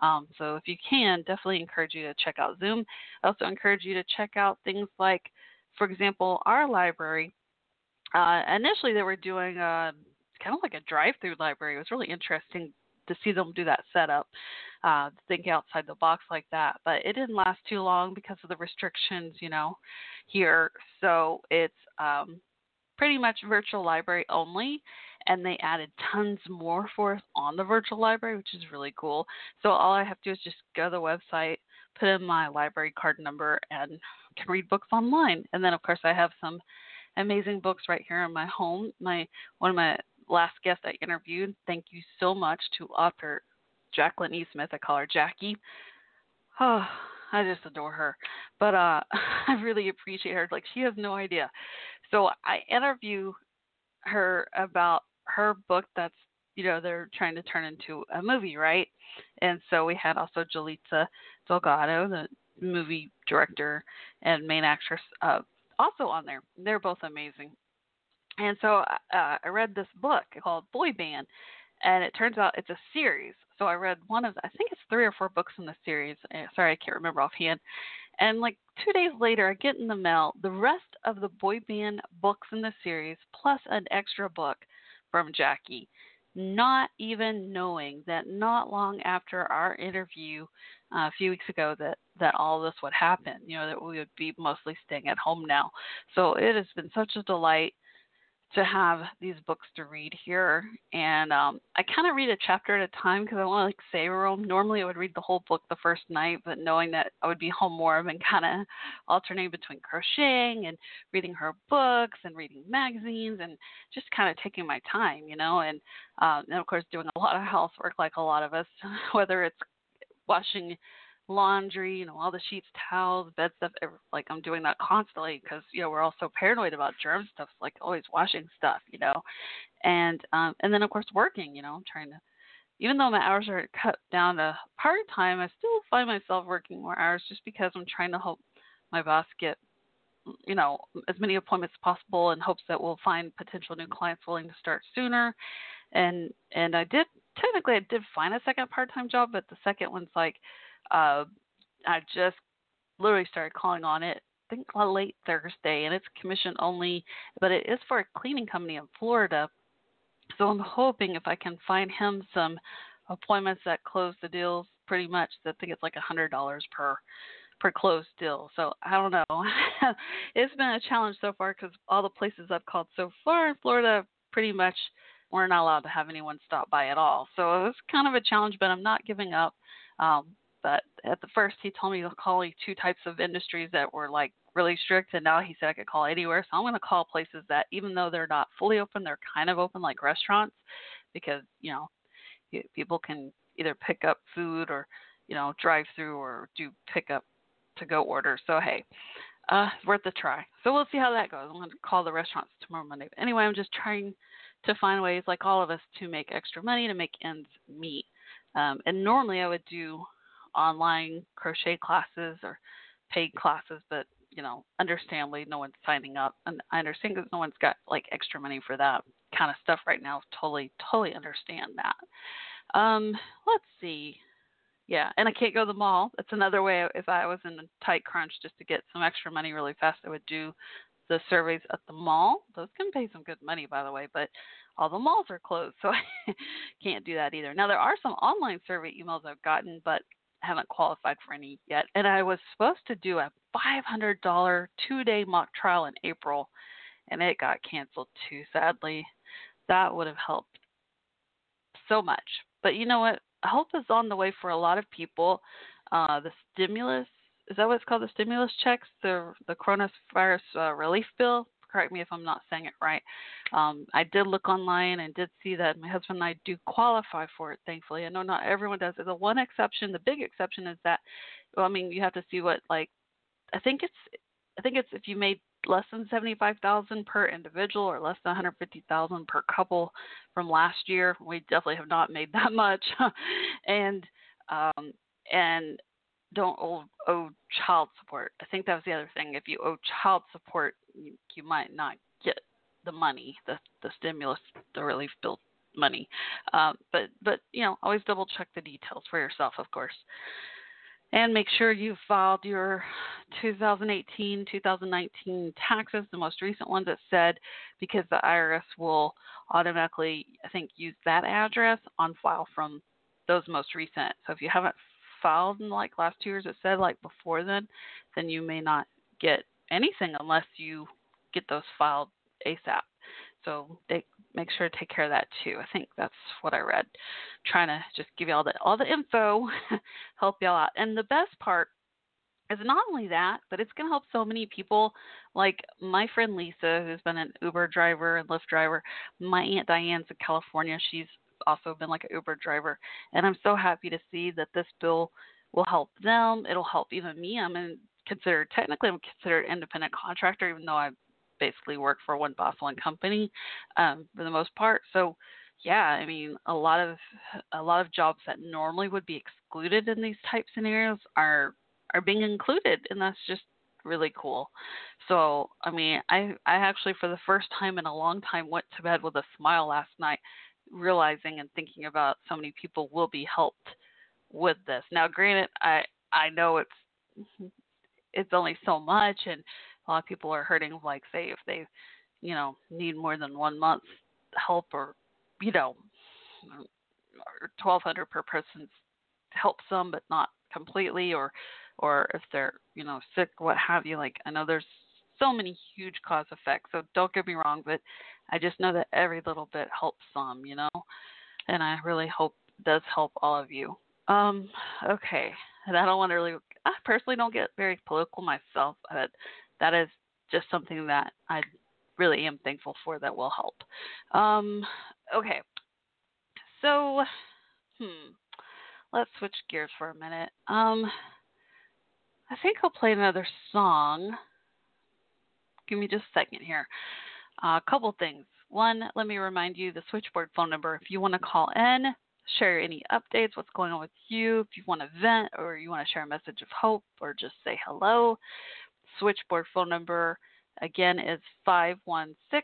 Um, so if you can, definitely encourage you to check out Zoom. I also encourage you to check out things like, for example, our library. Uh, initially, they were doing a kind of like a drive-through library. It was really interesting to see them do that setup, uh, think outside the box like that. But it didn't last too long because of the restrictions, you know, here. So it's um, pretty much virtual library only and they added tons more for us on the virtual library, which is really cool. So all I have to do is just go to the website, put in my library card number, and can read books online. And then, of course, I have some amazing books right here in my home. My one of my last guests I interviewed. Thank you so much to author Jacqueline E. Smith. I call her Jackie. Oh, I just adore her. But uh I really appreciate her. Like she has no idea. So I interview her about her book that's you know they're trying to turn into a movie, right? And so we had also Julissa Delgado, the movie director and main actress, uh, also on there. They're both amazing. And so uh, I read this book called Boy Band, and it turns out it's a series. So I read one of, I think it's three or four books in the series. Uh, sorry, I can't remember offhand. And like two days later, I get in the mail the rest of the boy band books in the series, plus an extra book from Jackie not even knowing that not long after our interview uh, a few weeks ago that that all this would happen you know that we would be mostly staying at home now. So it has been such a delight to have these books to read here. And um, I kind of read a chapter at a time because I want to like savor them. Normally, I would read the whole book the first night, but knowing that I would be home more, I've been kind of alternating between crocheting and reading her books and reading magazines and just kind of taking my time, you know. And, um, and of course, doing a lot of housework like a lot of us, whether it's washing laundry, you know, all the sheets, towels, bed stuff. Like I'm doing that constantly because you know we're all so paranoid about germ stuff. Like always washing stuff, you know, and um, and then of course working. You know, I'm trying to. Even though my hours are cut down to part time, I still find myself working more hours just because I'm trying to help my boss get you know as many appointments as possible in hopes that we'll find potential new clients willing to start sooner and and i did technically i did find a second part time job but the second one's like uh, I just literally started calling on it. I think late Thursday, and it's commission only, but it is for a cleaning company in Florida. So I'm hoping if I can find him some appointments that close the deals pretty much. I think it's like a hundred dollars per per closed deal. So I don't know. it's been a challenge so far because all the places I've called so far in Florida pretty much we're not allowed to have anyone stop by at all. So it's kind of a challenge, but I'm not giving up. Um, but at the first, he told me to call two types of industries that were like really strict, and now he said I could call anywhere. So I'm going to call places that, even though they're not fully open, they're kind of open, like restaurants, because you know people can either pick up food or you know drive through or do pick up to go order. So hey, uh, worth a try. So we'll see how that goes. I'm going to call the restaurants tomorrow Monday. But anyway, I'm just trying to find ways, like all of us, to make extra money to make ends meet. Um, and normally I would do online crochet classes or paid classes, but you know, understandably, no one's signing up, and I understand because no one's got like extra money for that kind of stuff right now. Totally, totally understand that. Um, let's see. Yeah, and I can't go to the mall. That's another way. If I was in a tight crunch just to get some extra money really fast, I would do the surveys at the mall. Those can pay some good money, by the way, but all the malls are closed, so I can't do that either. Now there are some online survey emails I've gotten, but haven't qualified for any yet. And I was supposed to do a $500 two day mock trial in April, and it got canceled too, sadly. That would have helped so much. But you know what? Help is on the way for a lot of people. Uh, the stimulus is that what it's called? The stimulus checks, the the coronavirus uh, relief bill correct me if I'm not saying it right. Um, I did look online and did see that my husband and I do qualify for it. Thankfully, I know not everyone does. The one exception, the big exception, is that well, I mean, you have to see what like I think it's I think it's if you made less than 75,000 per individual or less than 150,000 per couple from last year. We definitely have not made that much. and um and don't owe, owe child support. I think that was the other thing. If you owe child support, you, you might not get the money, the the stimulus, the relief bill money. Um, but but you know, always double check the details for yourself, of course, and make sure you filed your 2018, 2019 taxes, the most recent ones. It said because the IRS will automatically, I think, use that address on file from those most recent. So if you haven't filed in like last two years, it said like before then, then you may not get anything unless you get those filed ASAP. So they make sure to take care of that too. I think that's what I read. trying to just give you all the all the info, help y'all out. And the best part is not only that, but it's going to help so many people. Like my friend Lisa, who's been an Uber driver and Lyft driver. My aunt Diane's in California. She's also been like an Uber driver, and I'm so happy to see that this bill will help them. It'll help even me. I'm in, considered technically I'm considered independent contractor, even though I basically work for one boss, one company, um, for the most part. So yeah, I mean, a lot of a lot of jobs that normally would be excluded in these type scenarios are are being included, and that's just really cool. So, I mean, I I actually for the first time in a long time went to bed with a smile last night, realizing and thinking about so many people will be helped with this. Now, granted, I I know it's it's only so much, and a lot of people are hurting. Like, say, if they, you know, need more than one month help, or you know, or twelve hundred per person helps some, but not completely, or or if they're you know sick, what have you. Like, I know there's so many huge cause effects. So don't get me wrong, but I just know that every little bit helps some, you know, and I really hope does help all of you. Um, okay, and I don't want to really. I personally don't get very political myself, but that is just something that I really am thankful for that will help. Um, okay, so hmm, let's switch gears for a minute. Um, I think I'll play another song. Give me just a second here. Uh, a couple things. One, let me remind you the switchboard phone number. If you want to call in, share any updates, what's going on with you, if you want to vent or you want to share a message of hope or just say hello, switchboard phone number again is 516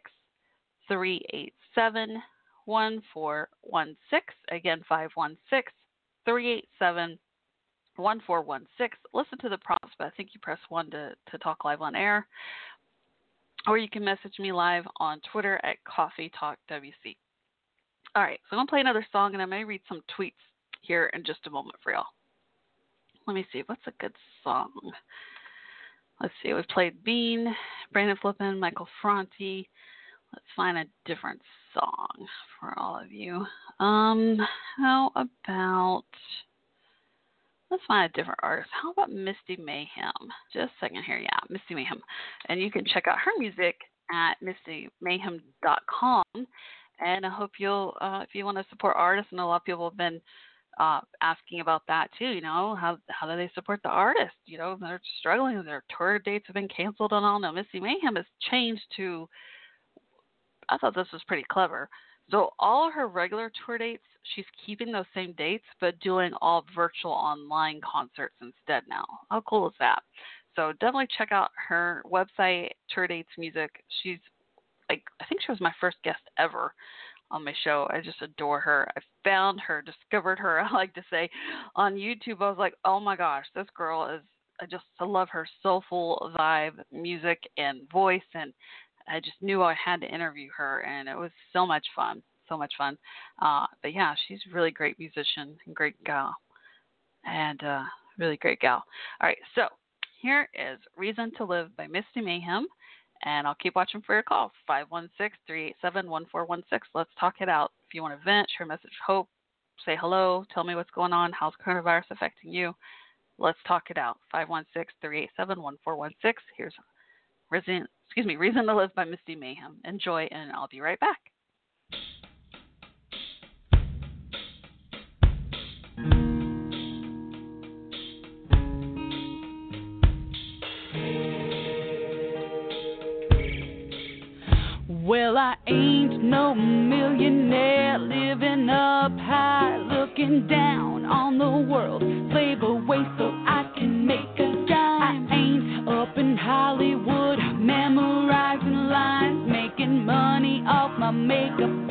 387 1416. Again, 516 387 1416. Listen to the prompts, but I think you press 1 to, to talk live on air. Or you can message me live on Twitter at Coffee Talk WC. All right, so I'm to play another song and I may read some tweets here in just a moment for y'all. Let me see, what's a good song? Let's see, we've played Bean, Brandon Flippin, Michael Franti. Let's find a different song for all of you. Um, how about let's find a different artist. How about Misty Mayhem? Just a second here, yeah, Misty Mayhem. And you can check out her music at mistymayhem.com. And I hope you'll, uh, if you want to support artists, and a lot of people have been uh, asking about that too. You know, how how do they support the artists? You know, they're struggling. Their tour dates have been canceled and all. Now, Misty Mayhem has changed to. I thought this was pretty clever. So all her regular tour dates, she's keeping those same dates, but doing all virtual online concerts instead now. How cool is that? So definitely check out her website, Tour Dates Music. She's like I think she was my first guest ever on my show. I just adore her. I found her, discovered her, I like to say, on YouTube. I was like, oh my gosh, this girl is, I just I love her soulful vibe, music, and voice. And I just knew I had to interview her, and it was so much fun. So much fun. Uh, but yeah, she's a really great musician and great gal. And uh, really great gal. All right, so here is Reason to Live by Misty Mayhem and I'll keep watching for your calls. 516-387-1416. Let's talk it out. If you want to vent, share a message hope, say hello, tell me what's going on, how's coronavirus affecting you. Let's talk it out. 516-387-1416. Here's Reason, excuse me, Reason to Live by Misty Mayhem. Enjoy, and I'll be right back. Well, I ain't no millionaire living up high, looking down on the world. Slave away so I can make a dime. I ain't up in Hollywood memorizing lines, making money off my makeup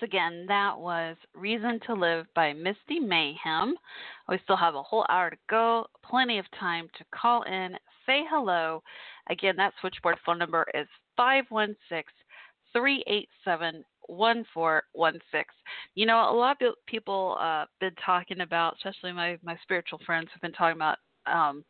once again, that was Reason to Live by Misty Mayhem. We still have a whole hour to go, plenty of time to call in, say hello. Again, that switchboard phone number is 516 387 1416. You know, a lot of people uh been talking about, especially my my spiritual friends have been talking about um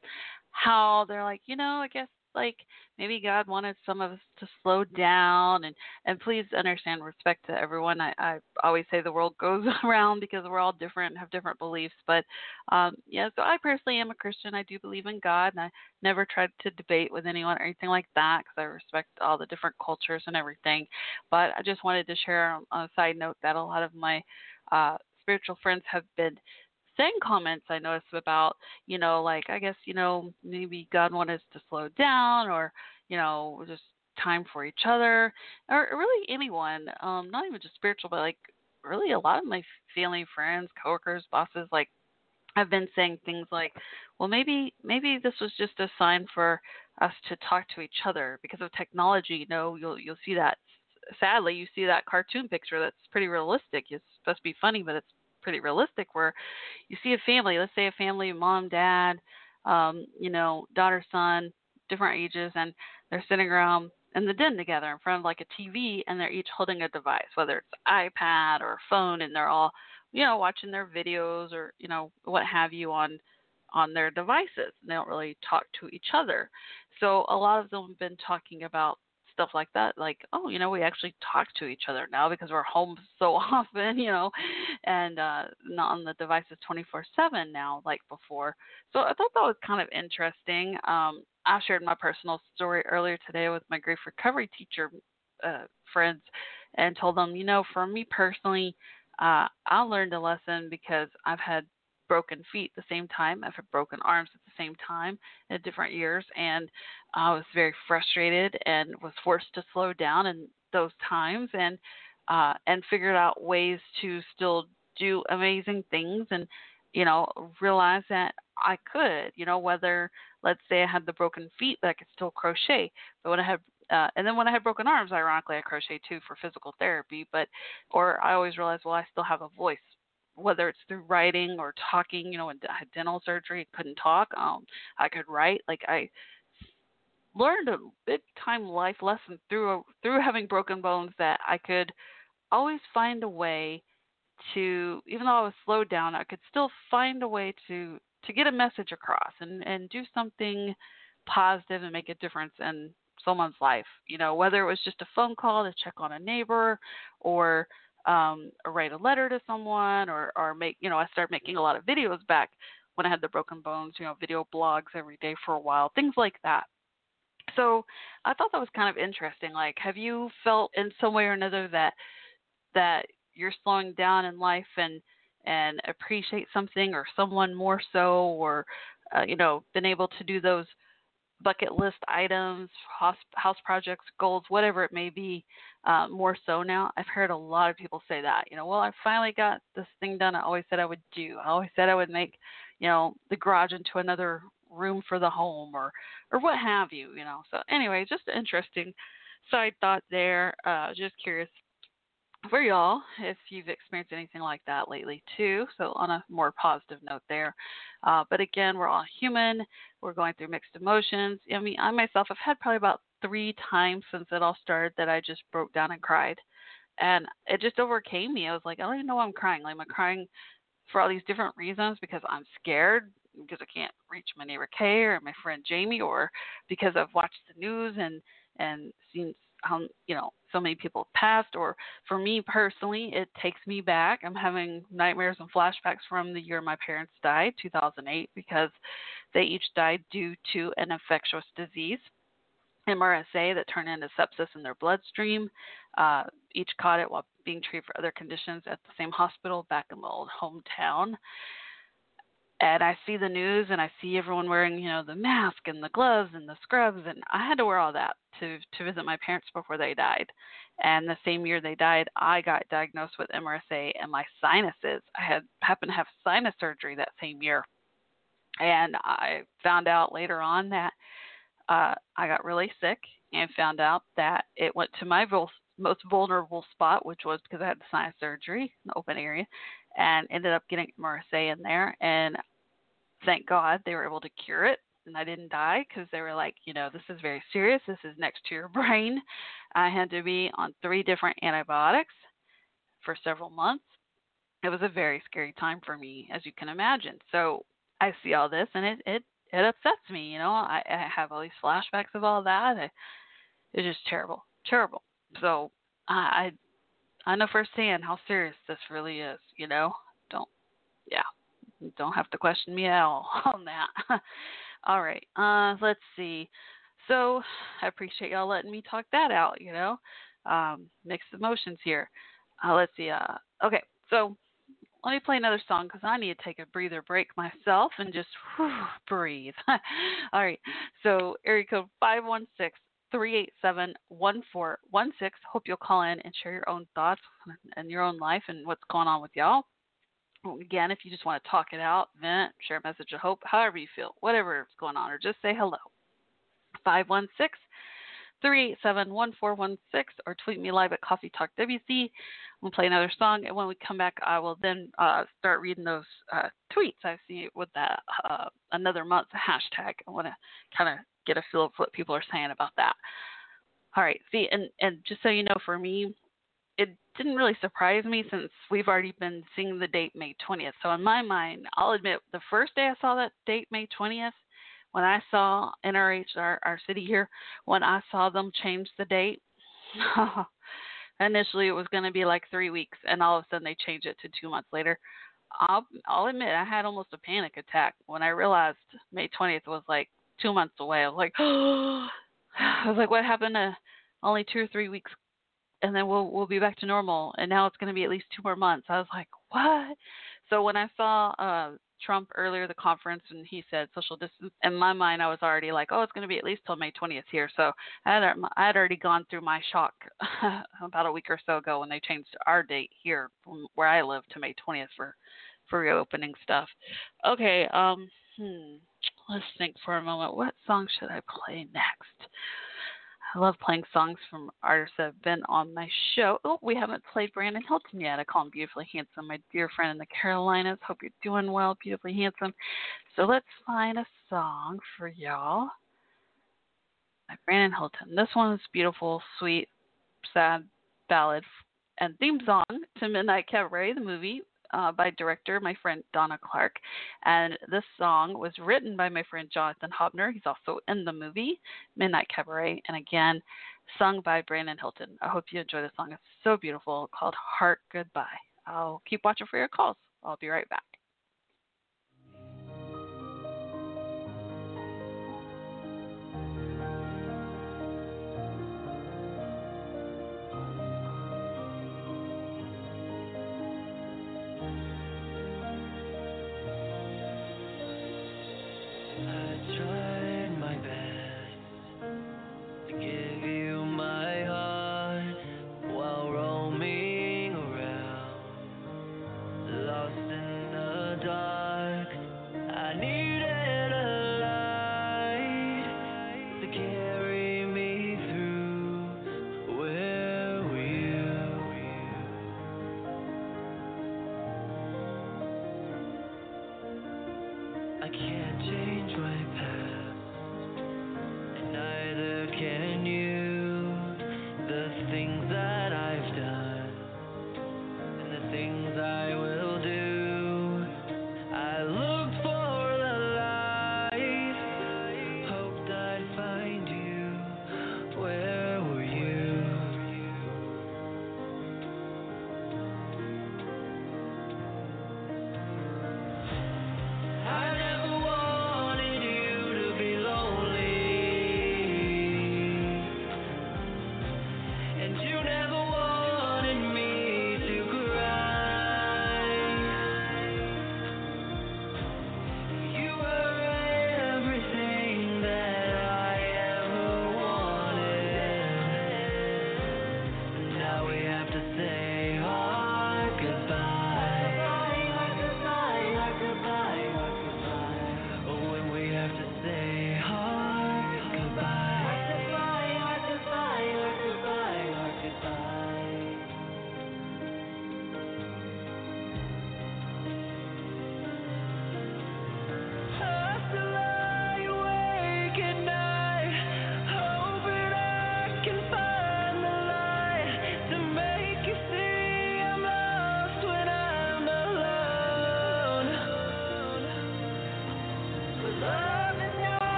how they're like, you know, I guess like maybe God wanted some of us to slow down and and please understand respect to everyone. I, I always say the world goes around because we're all different have different beliefs. But um yeah, so I personally am a Christian. I do believe in God and I never tried to debate with anyone or anything like that because I respect all the different cultures and everything. But I just wanted to share on a side note that a lot of my uh spiritual friends have been saying comments I noticed about, you know, like I guess, you know, maybe God wanted us to slow down or, you know, just time for each other or really anyone, um, not even just spiritual, but like really a lot of my family, friends, coworkers, bosses, like have been saying things like, well, maybe maybe this was just a sign for us to talk to each other because of technology. You know, you'll you'll see that. Sadly, you see that cartoon picture that's pretty realistic. It's supposed to be funny, but it's pretty realistic where you see a family, let's say a family, mom, dad, um, you know, daughter, son, different ages, and they're sitting around in the den together in front of like a TV, and they're each holding a device, whether it's iPad or phone, and they're all, you know, watching their videos or you know what have you on on their devices. They don't really talk to each other. So a lot of them have been talking about stuff like that like oh you know we actually talk to each other now because we're home so often you know and uh not on the devices 24 7 now like before. So i thought that was kind of interesting um i shared my personal story earlier today with my grief recovery teacher uh friends and told them you know for me personally uh i learned a lesson because i've had broken feet at the same time. I've had broken arms at the same time in different years, and I was very frustrated and was forced to slow down in those times and uh, and figured out ways to still do amazing things and you know realize that I could. You know whether let's say I had the broken feet, but I could still crochet. But when I had uh, and then when I had broken arms, ironically, I crochet too for physical therapy. But or I always realized, well, I still have a voice whether it's through writing or talking, you know, I had dental surgery, couldn't talk, um, I could write. Like I learned a big time life lesson through through having broken bones that I could always find a way to, even though I was slowed down, I could still find a way to to get a message across and and do something positive and make a difference in someone's life. You know, whether it was just a phone call to check on a neighbor or um, or write a letter to someone or, or make, you know, I started making a lot of videos back when I had the broken bones, you know, video blogs every day for a while, things like that. So I thought that was kind of interesting. Like, have you felt in some way or another that that you're slowing down in life and and appreciate something or someone more so, or uh, you know, been able to do those bucket list items, house, house projects, goals, whatever it may be, uh, more so now. I've heard a lot of people say that. You know, well, I finally got this thing done. I always said I would do. I always said I would make, you know, the garage into another room for the home, or or what have you. You know. So anyway, just interesting side thought there. Uh, just curious for y'all if you've experienced anything like that lately too. So on a more positive note there. Uh, but again, we're all human. We're going through mixed emotions. I mean, I myself have had probably about three times since it all started that I just broke down and cried, and it just overcame me. I was like, I don't even know why I'm crying. Like I'm crying for all these different reasons because I'm scared because I can't reach my neighbor Kay or my friend Jamie or because I've watched the news and and seen how you know so many people have passed or for me personally it takes me back i'm having nightmares and flashbacks from the year my parents died 2008 because they each died due to an infectious disease mrsa that turned into sepsis in their bloodstream uh, each caught it while being treated for other conditions at the same hospital back in my old hometown and I see the news and I see everyone wearing, you know, the mask and the gloves and the scrubs and I had to wear all that to to visit my parents before they died. And the same year they died, I got diagnosed with MRSA and my sinuses. I had happened to have sinus surgery that same year. And I found out later on that uh I got really sick and found out that it went to my most vulnerable spot, which was because I had the sinus surgery in the open area, and ended up getting MRSA in there. And thank God they were able to cure it, and I didn't die because they were like, you know, this is very serious. This is next to your brain. I had to be on three different antibiotics for several months. It was a very scary time for me, as you can imagine. So I see all this, and it it it upsets me. You know, I, I have all these flashbacks of all that. I, it's just terrible, terrible. So I I I know firsthand how serious this really is. You know, don't yeah, don't have to question me at all on that. all right, uh, let's see. So I appreciate y'all letting me talk that out. You know, um, mixed emotions here. Uh, let's see. Uh, okay, so let me play another song because I need to take a breather break myself and just whew, breathe. All right. So area code five one six three eight seven one four one six. Hope you'll call in and share your own thoughts and your own life and what's going on with y'all. Again, if you just want to talk it out, vent, share a message of hope, however you feel, whatever is going on, or just say hello. Five one six 387 1416 or tweet me live at Coffee Talk WC. We'll play another song, and when we come back, I will then uh, start reading those uh, tweets I see with that uh, another month hashtag. I want to kind of get a feel of what people are saying about that. All right, see, and, and just so you know, for me, it didn't really surprise me since we've already been seeing the date May 20th. So in my mind, I'll admit the first day I saw that date May 20th, when I saw NRH, our, our city here, when I saw them change the date, initially it was going to be like three weeks, and all of a sudden they changed it to two months later. I'll, I'll admit I had almost a panic attack when I realized May 20th was like two months away. I was like, I was like, what happened to only two or three weeks, and then we'll we'll be back to normal, and now it's going to be at least two more months. I was like, what? So when I saw uh Trump earlier the conference and he said social distance. In my mind, I was already like, oh, it's going to be at least till May 20th here. So I had, I had already gone through my shock about a week or so ago when they changed our date here where I live to May 20th for for reopening stuff. Okay, um, hmm, let's think for a moment. What song should I play next? I love playing songs from artists that have been on my show. Oh, we haven't played Brandon Hilton yet. I call him Beautifully Handsome, my dear friend in the Carolinas. Hope you're doing well, Beautifully Handsome. So let's find a song for y'all. By Brandon Hilton. This one is beautiful, sweet, sad ballad and theme song to Midnight Cabaret, the movie uh, by director, my friend Donna Clark. And this song was written by my friend Jonathan Hobner. He's also in the movie Midnight Cabaret. And again, sung by Brandon Hilton. I hope you enjoy the song. It's so beautiful called Heart Goodbye. I'll keep watching for your calls. I'll be right back.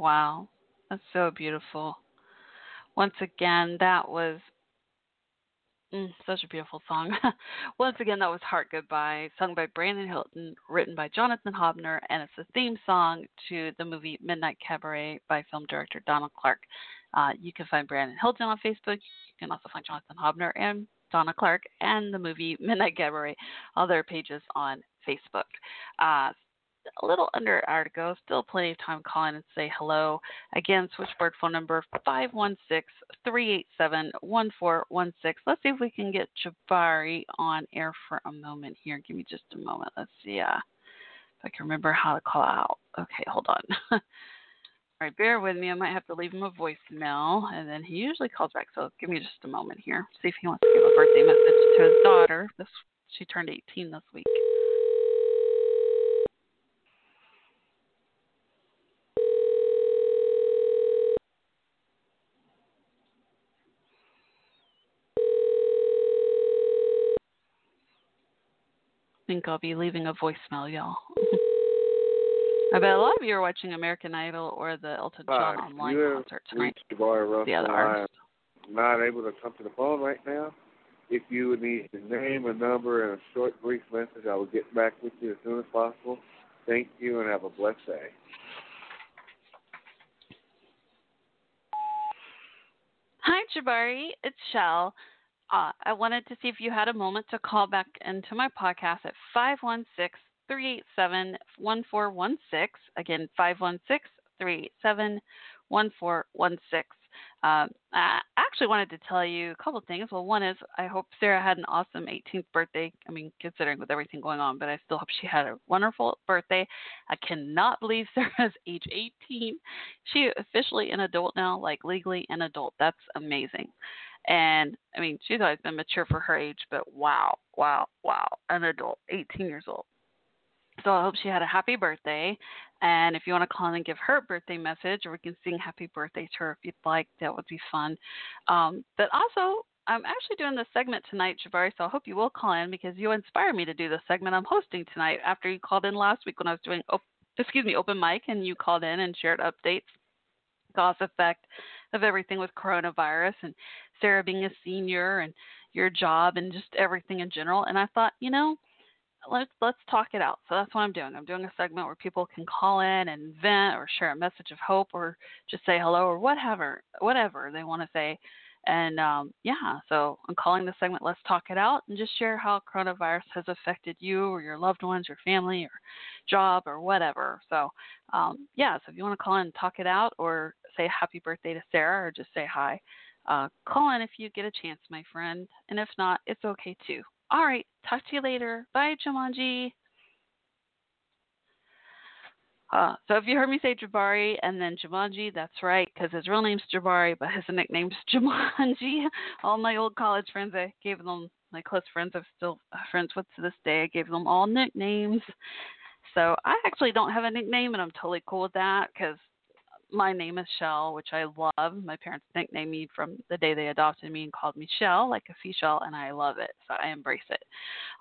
Wow. That's so beautiful. Once again, that was mm, such a beautiful song. Once again, that was Heart Goodbye, sung by Brandon Hilton, written by Jonathan Hobner, and it's the theme song to the movie Midnight Cabaret by film director Donald Clark. Uh, you can find Brandon Hilton on Facebook. You can also find Jonathan Hobner and Donna Clark and the movie Midnight Cabaret, all their pages on Facebook. Uh, a little under an hour to go. Still plenty of time to call in and say hello. Again, switchboard phone number 516 387 1416. Let's see if we can get Jabari on air for a moment here. Give me just a moment. Let's see uh, if I can remember how to call out. Okay, hold on. All right, bear with me. I might have to leave him a voicemail, and then he usually calls back. So give me just a moment here. See if he wants to give a birthday message to his daughter. This she turned 18 this week. Think I'll be leaving a voicemail, y'all. I bet a lot of you are watching American Idol or the Elton John online you have concert tonight. reached Jabari The other I artist. am not able to come to the phone right now. If you would need a name, a number, and a short, brief message, I will get back with you as soon as possible. Thank you and have a blessed day. Hi, Jabari. It's Shell. Uh, I wanted to see if you had a moment to call back into my podcast at 516 387 1416. Again, 516 387 1416. Um, I actually wanted to tell you a couple things. Well, one is I hope Sarah had an awesome 18th birthday. I mean, considering with everything going on, but I still hope she had a wonderful birthday. I cannot believe Sarah's age 18. She officially an adult now, like legally an adult. That's amazing. And I mean, she's always been mature for her age, but wow, wow, wow, an adult, 18 years old. So I hope she had a happy birthday. And if you want to call in and give her a birthday message, or we can sing happy birthday to her if you'd like, that would be fun. Um, but also, I'm actually doing this segment tonight, Jabari, so I hope you will call in because you inspire me to do the segment I'm hosting tonight after you called in last week when I was doing, op- excuse me, open mic and you called in and shared updates, cause effect of everything with coronavirus and Sarah being a senior and your job and just everything in general. And I thought, you know, let's let's talk it out. So that's what I'm doing. I'm doing a segment where people can call in and vent or share a message of hope or just say hello or whatever whatever they want to say. And um, yeah, so I'm calling the segment "Let's Talk It Out" and just share how coronavirus has affected you or your loved ones, your family, or job, or whatever. So um, yeah, so if you want to call in and talk it out, or say happy birthday to Sarah, or just say hi, uh, call in if you get a chance, my friend. And if not, it's okay too. All right. Talk to you later. Bye, Jumanji. Uh, so if you heard me say Jabari and then Jumanji, that's right, because his real name's Jabari, but his nickname's Jumanji. All my old college friends, I gave them, my close friends I'm still friends with to this day, I gave them all nicknames. So I actually don't have a nickname, and I'm totally cool with that because my name is Shell, which I love. My parents nicknamed me from the day they adopted me and called me Shell, like a seashell, and I love it. So I embrace it.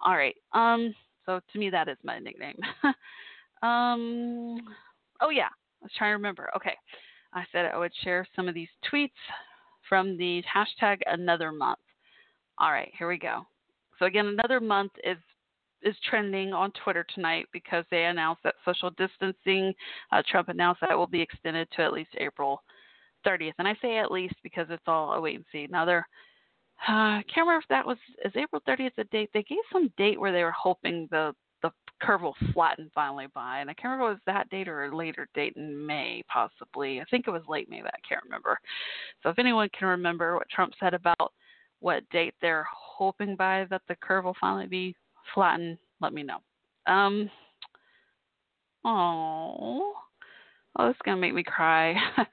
All right. Um. So to me, that is my nickname. um. Oh yeah, I was trying to remember. Okay, I said I would share some of these tweets from the hashtag Another Month. All right, here we go. So again, another month is is trending on Twitter tonight because they announced that social distancing, uh, Trump announced that will be extended to at least April 30th. And I say at least because it's all a wait and see. Now they're, uh, I can't remember if that was, is April 30th the date? They gave some date where they were hoping the, the curve will flatten finally by. And I can't remember if it was that date or a later date in May, possibly. I think it was late May, but I can't remember. So if anyone can remember what Trump said about what date they're hoping by that the curve will finally be flatten, let me know. Um, oh, oh, this is gonna make me cry.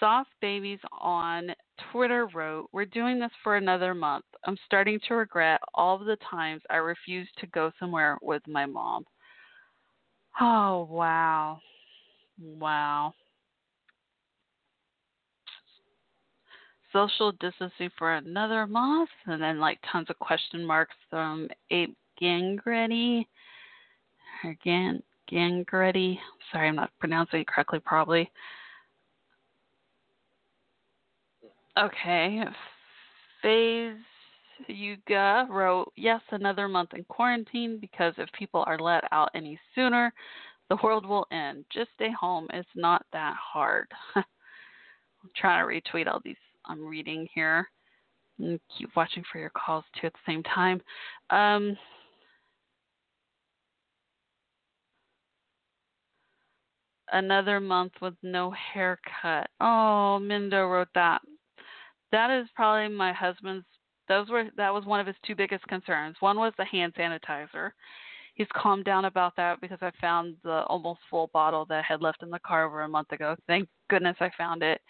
Soft Babies on Twitter wrote, "We're doing this for another month. I'm starting to regret all of the times I refused to go somewhere with my mom." Oh wow, wow. Social distancing for another month, and then like tons of question marks from Ape Gangretti. Again, Gangretti. Sorry, I'm not pronouncing it correctly, probably. Okay. Phase Yuga wrote, Yes, another month in quarantine because if people are let out any sooner, the world will end. Just stay home. It's not that hard. I'm trying to retweet all these I'm reading here. And keep watching for your calls too at the same time. Um, another month with no haircut. Oh, Mindo wrote that. That is probably my husband's. Those were that was one of his two biggest concerns. One was the hand sanitizer. He's calmed down about that because I found the almost full bottle that I had left in the car over a month ago. Thank goodness I found it.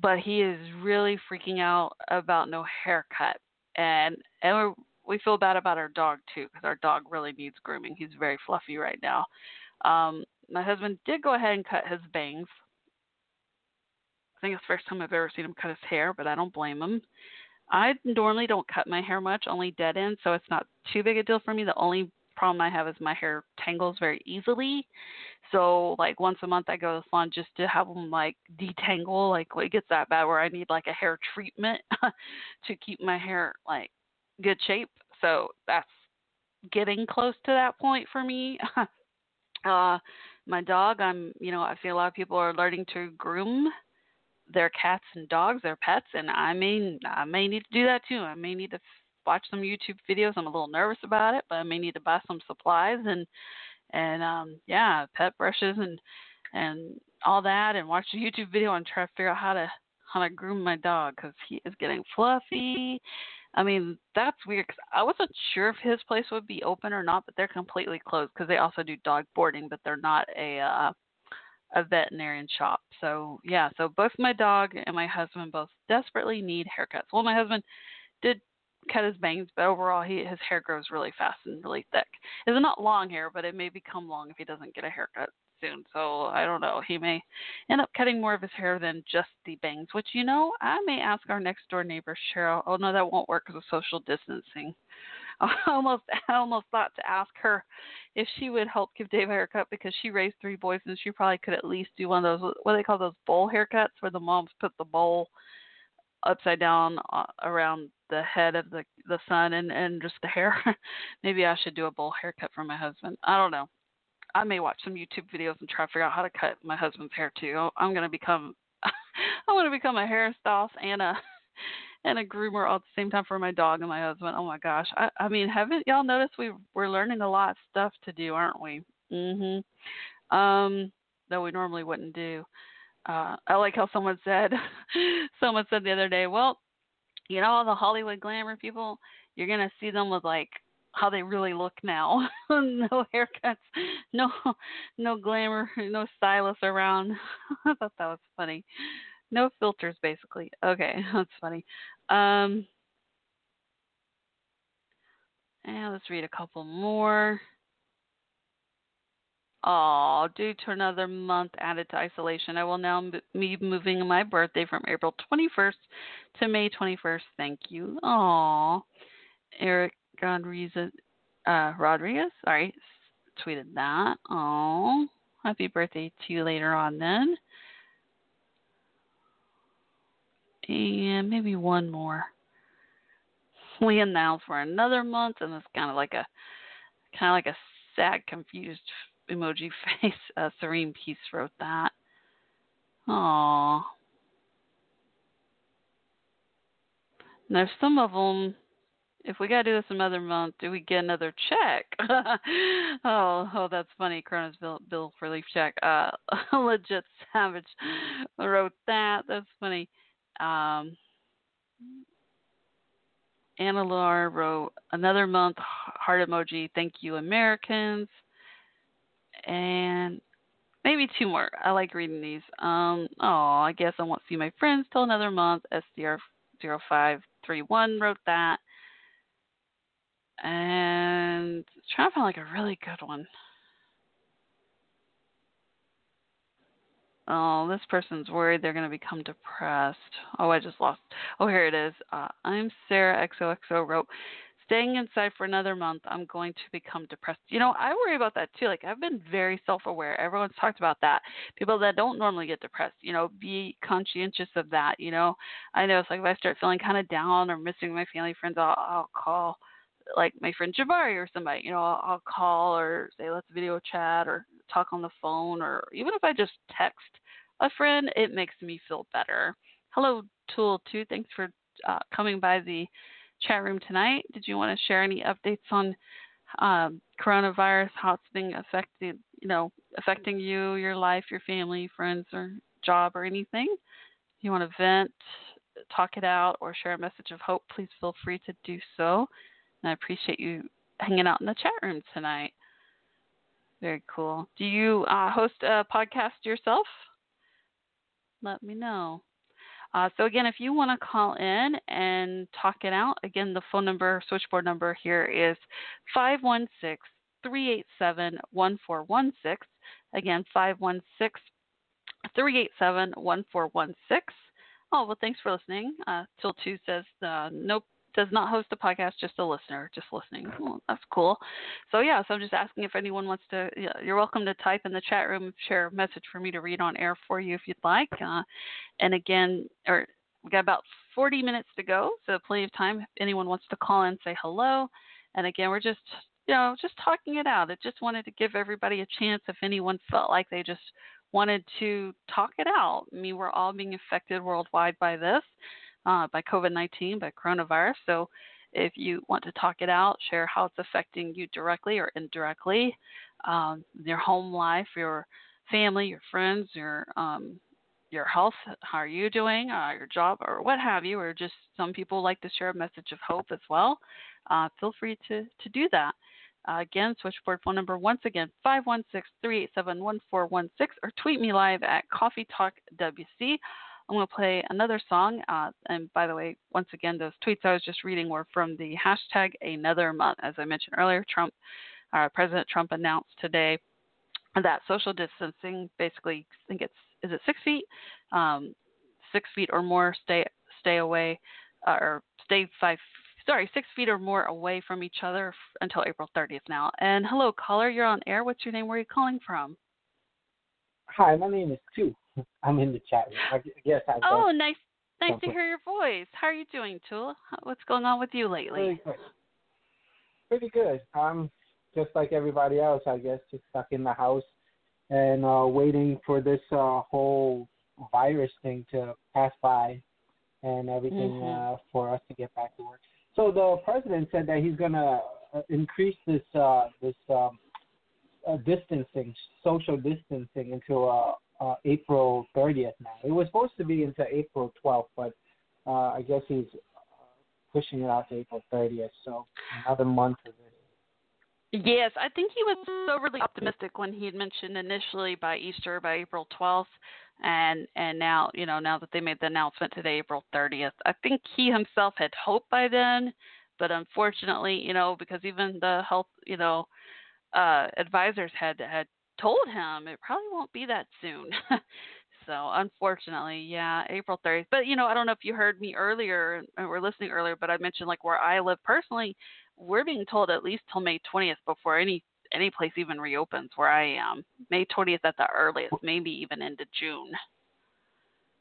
But he is really freaking out about no haircut, and and we're, we feel bad about our dog too because our dog really needs grooming. He's very fluffy right now. Um, my husband did go ahead and cut his bangs. I think it's the first time I've ever seen him cut his hair, but I don't blame him. I normally don't cut my hair much, only dead ends, so it's not too big a deal for me. The only problem I have is my hair tangles very easily. So like once a month I go to the salon just to have them like detangle. Like it gets that bad where I need like a hair treatment to keep my hair like good shape. So that's getting close to that point for me. uh my dog i'm you know i see a lot of people are learning to groom their cats and dogs their pets and i mean i may need to do that too. I may need to watch some youtube videos. I'm a little nervous about it but i may need to buy some supplies and and um yeah pet brushes and and all that and watch a youtube video and try to figure out how to how to groom my dog because he is getting fluffy I mean, that's weird because I wasn't sure if his place would be open or not, but they're completely closed because they also do dog boarding, but they're not a uh, a veterinarian shop. So yeah, so both my dog and my husband both desperately need haircuts. Well, my husband did cut his bangs, but overall he his hair grows really fast and really thick. It's not long hair, but it may become long if he doesn't get a haircut soon. So I don't know. He may end up cutting more of his hair than just the bangs, which you know I may ask our next door neighbor Cheryl. Oh no, that won't work because of social distancing. I almost I almost thought to ask her if she would help give Dave a haircut because she raised three boys and she probably could at least do one of those what do they call those bowl haircuts where the moms put the bowl upside down uh, around the head of the the son and and just the hair. Maybe I should do a bowl haircut for my husband. I don't know. I may watch some YouTube videos and try to figure out how to cut my husband's hair too. I'm gonna become I'm gonna become a hairstylist and a and a groomer all at the same time for my dog and my husband. Oh my gosh. I I mean, haven't y'all noticed we we're learning a lot of stuff to do, aren't we? Mhm. Um that we normally wouldn't do. Uh I like how someone said someone said the other day, well, you know all the Hollywood glamour people, you're gonna see them with like how they really look now. no haircuts, no no glamour, no stylist around. I thought that was funny. No filters basically. Okay, that's funny. Um and let's read a couple more. Oh, due to another month added to isolation, I will now be moving my birthday from April 21st to May 21st. Thank you. Oh, Eric Rodriguez, uh, Rodriguez, sorry, tweeted that. Oh, happy birthday to you later on then. And maybe one more. We announced for another month, and it's kind of like a kind of like a sad, confused emoji face. Uh, Serene Peace wrote that. Aww. There's some of them if we gotta do this another month, do we get another check? oh, oh, that's funny. Cronus bill, bill for leaf check. Uh, legit savage wrote that. That's funny. Um, Anna Laura wrote another month heart emoji. Thank you, Americans. And maybe two more. I like reading these. Um, oh, I guess I won't see my friends till another month. SDR0531 wrote that and trying to find like a really good one. Oh, this person's worried they're going to become depressed. Oh, I just lost. Oh, here it is. Uh, I'm Sarah XOXO wrote, staying inside for another month, I'm going to become depressed. You know, I worry about that too. Like I've been very self-aware. Everyone's talked about that. People that don't normally get depressed, you know, be conscientious of that. You know, I know it's like if I start feeling kind of down or missing my family friends, I'll, I'll call like my friend Jabari or somebody. You know, I'll, I'll call or say let's video chat or talk on the phone or even if I just text a friend, it makes me feel better. Hello, Tool Two. Thanks for uh, coming by the chat room tonight. Did you want to share any updates on um, coronavirus, how it's being affected, you know, affecting you, your life, your family, friends, or job, or anything? You want to vent, talk it out, or share a message of hope, please feel free to do so. And I appreciate you hanging out in the chat room tonight. Very cool. Do you uh, host a podcast yourself? Let me know. Uh, so again, if you want to call in and talk it out, again, the phone number, switchboard number here is 516 387 1416. Again, 516 387 1416. Oh, well, thanks for listening. Uh, Till 2 says, uh, nope, does not host a podcast, just a listener, just listening. Well, that's cool. So yeah, so I'm just asking if anyone wants to. Yeah, you're welcome to type in the chat room, share a message for me to read on air for you if you'd like. Uh, and again, or we got about 40 minutes to go, so plenty of time if anyone wants to call in, say hello. And again, we're just you know just talking it out. I just wanted to give everybody a chance if anyone felt like they just wanted to talk it out. I mean, we're all being affected worldwide by this uh, by COVID 19, by coronavirus. So if you want to talk it out, share how it's affecting you directly or indirectly, um, your home life, your family, your friends, your um, your health, how are you doing, uh, your job, or what have you, or just some people like to share a message of hope as well. Uh, feel free to, to do that. Uh, again, switchboard phone number once again 516 387 1416 or tweet me live at Coffee Talk WC. I'm going to play another song. Uh, and by the way, once again, those tweets I was just reading were from the hashtag Another Month. As I mentioned earlier, Trump, uh, President Trump announced today that social distancing, basically, I think it's is it six feet, um, six feet or more, stay stay away, uh, or stay five. Sorry, six feet or more away from each other until April 30th now. And hello, caller, you're on air. What's your name? Where are you calling from? Hi, my name is Tu. I'm in the chat room. I guess I. Oh, nice, nice to hear your voice. How are you doing, Tul? What's going on with you lately? Pretty good. Pretty good. I'm just like everybody else, I guess, just stuck in the house and uh waiting for this uh whole virus thing to pass by and everything Mhm. uh for us to get back to work. So the president said that he's gonna uh, increase this uh this um uh, distancing, social distancing until uh, uh, April 30th now. It was supposed to be until April 12th, but uh, I guess he's pushing it out to April 30th. So another month of it. Yes, I think he was so really optimistic when he had mentioned initially by Easter, by April 12th, and and now you know now that they made the announcement today, April 30th. I think he himself had hoped by then, but unfortunately, you know, because even the health, you know, uh, advisors had had told him it probably won't be that soon. so unfortunately, yeah, April 30th. But you know, I don't know if you heard me earlier and were listening earlier, but I mentioned like where I live personally, we're being told at least till May 20th before any any place even reopens where I am. May 20th at the earliest, maybe even into June.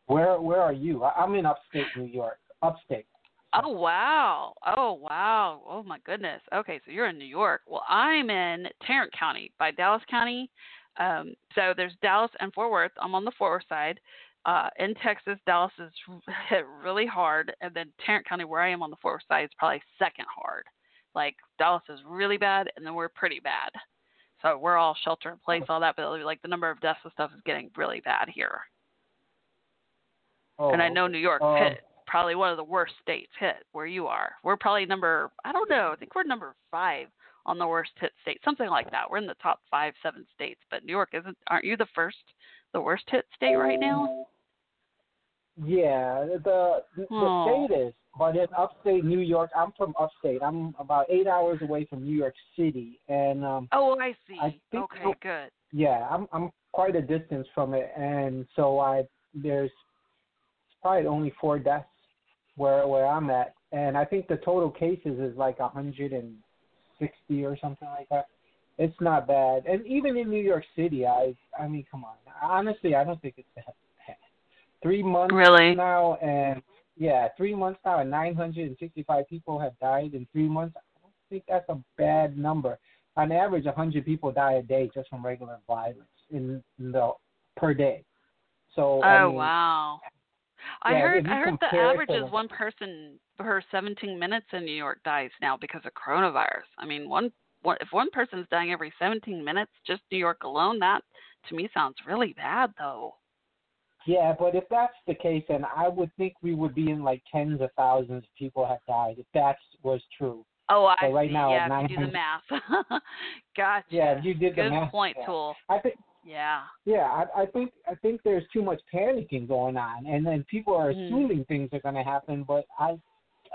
Where where are you? I'm in upstate New York. Upstate. Oh wow! Oh wow! Oh my goodness. Okay, so you're in New York. Well, I'm in Tarrant County by Dallas County. Um, so there's Dallas and Fort Worth. I'm on the Fort Worth side. Uh, in Texas, Dallas is hit really hard, and then Tarrant County, where I am on the Fort Worth side, is probably second hard. Like Dallas is really bad, and then we're pretty bad. So we're all shelter in place, all that, but like the number of deaths and stuff is getting really bad here. Oh, and I know New York um, hit probably one of the worst states hit where you are. We're probably number I don't know. I think we're number five on the worst hit state, something like that. We're in the top five, seven states, but New York isn't. Aren't you the first, the worst hit state right now? Yeah, the the, Oh. the state is, but in upstate New York, I'm from upstate. I'm about eight hours away from New York City, and um, Oh, I see. I think okay, so- good. yeah, I'm I'm quite a distance from it, and so I there's probably only four deaths where where I'm at, and I think the total cases is like 160 or something like that. It's not bad, and even in New York City, I I mean, come on. Honestly, I don't think it's that bad. Three months Really? now, and yeah, three months now, and 965 people have died in three months. I don't think that's a bad number. On average, 100 people die a day just from regular violence in, in the per day. So Oh I mean, wow. I yeah, heard I heard the average is one person per 17 minutes in New York dies now because of coronavirus. I mean, one, one if one person's dying every 17 minutes, just New York alone, that to me sounds really bad though. Yeah, but if that's the case, then I would think we would be in like tens of thousands of people have died if that was true. Oh, I So right see. now, yeah, if you do the math. gotcha. Yeah, you did the math. Good point, yeah. Tool. I think Yeah. yeah, I, I think I think there's too much panicking going on, and then people are Mhm. assuming things are going to happen, but I,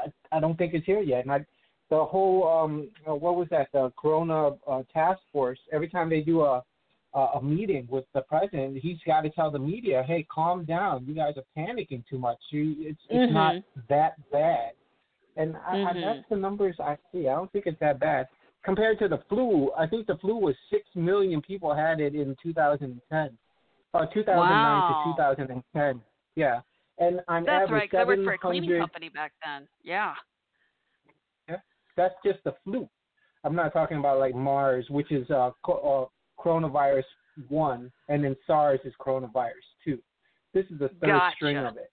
I I don't think it's here yet. And I, the whole um, uh, what was that? The Corona uh, task force. Every time they do a a meeting with the president, he's got to tell the media, "Hey, calm down. You guys are panicking too much. You, it's it's not Mhm. that bad." And I, I, Mhm. that's the numbers I see. I don't think it's that bad compared to the flu. I think the flu was six million people had it in 2010, uh, 2009 Wow. to 2010. Yeah, and on That's average, right. 'cause I worked for a cleaning company back then. Yeah. that's just the flu. I'm not talking about like MERS, which is uh, co- uh, coronavirus one, and then SARS is coronavirus two. This is the third Gotcha. string of it.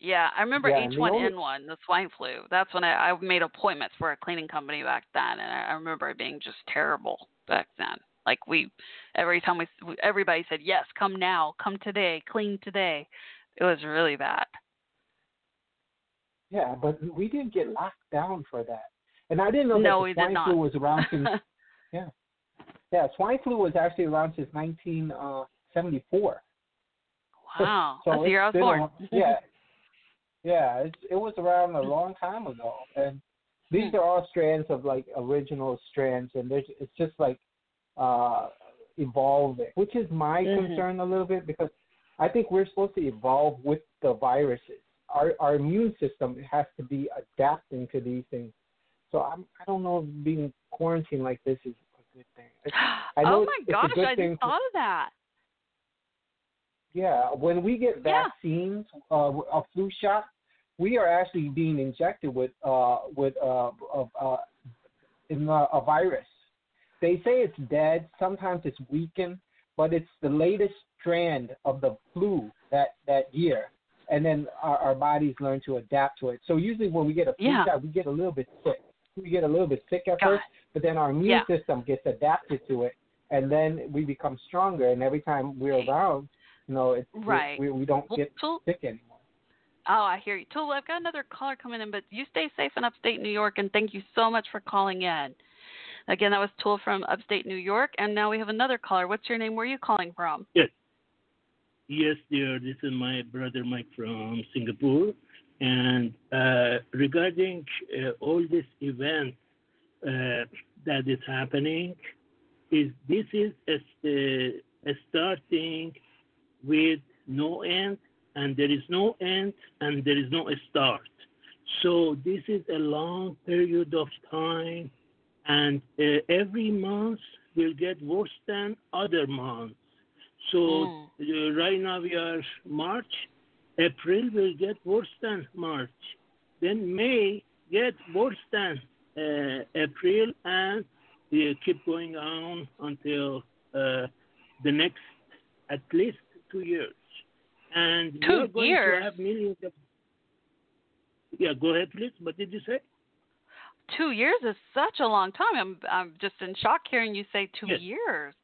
Yeah, I remember Yeah, H1N1, the swine flu. That's when I, I made appointments for a cleaning company back then, and I, I remember it being just terrible back then. Like we, every time we, everybody said yes, come now, come today, clean today. It was really bad. Yeah, but we didn't get locked down for that, and I didn't know No, that the swine flu was around since. yeah, yeah, swine flu was actually around since 1974. Uh, wow, So that's the year I was born. a- yeah, yeah, it's, it was around a long time ago, and these are all strands of like original strands, and there's it's just like uh evolving, which is my Mhm. concern a little bit because I think we're supposed to evolve with the viruses. Our our immune system has to be adapting to these things. So I'm I don't know if being quarantined like this is a good thing. I know oh it's- my it's a gosh, good I thing thought of that. Yeah, when we get Yeah. vaccines, uh, a flu shot, we are actually being injected with uh, with uh, uh, uh, in a, a virus. They say it's dead. Sometimes it's weakened, but it's the latest strand of the flu that that year, and then our, our bodies learn to adapt to it. So usually when we get a flu Yeah. shot, we get a little bit sick. We get a little bit sick at Got first, but then our immune Yeah. system gets adapted to it, and then we become stronger. And every time we're around, you know, it's Right. we, we don't Well, get Tool- sick anymore. Oh, I hear you. Tool, I've got another caller coming in, but you stay safe in upstate New York, and thank you so much for calling in. Again, that was Tool from upstate New York, and now we have another caller. What's your name? Where are you calling from? Yes, Yes, dear. This is my brother Mike from Singapore. And uh, regarding uh, all this event uh, that is happening, is this is a, a starting with no end, and there is no end, and there is no start. So this is a long period of time, and uh, every month will get worse than other months. So uh, right now we are March. April will get worse than March. Then May get worse than uh, April, and uh, keep going on until uh, the next at least two years. And we Two are going years? to have millions of. Yeah, go ahead, please. What did you say? Two years is such a long time. I'm I'm just in shock hearing you say two Yes. years.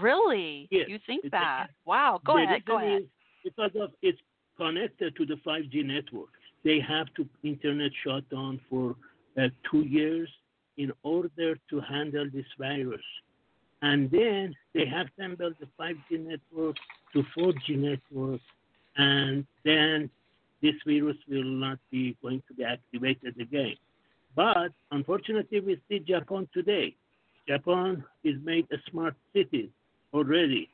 Really? Yes, You think it's a- that? Wow. Go ahead. Go ahead. Because of it's connected to the 5G network. They have to internet shut down for uh, two years in order to handle this virus. And then they have assembled the 5G network to 4G network, and then this virus will not be going to be activated again. But unfortunately, we see Japan today. Japan is made a smart city already,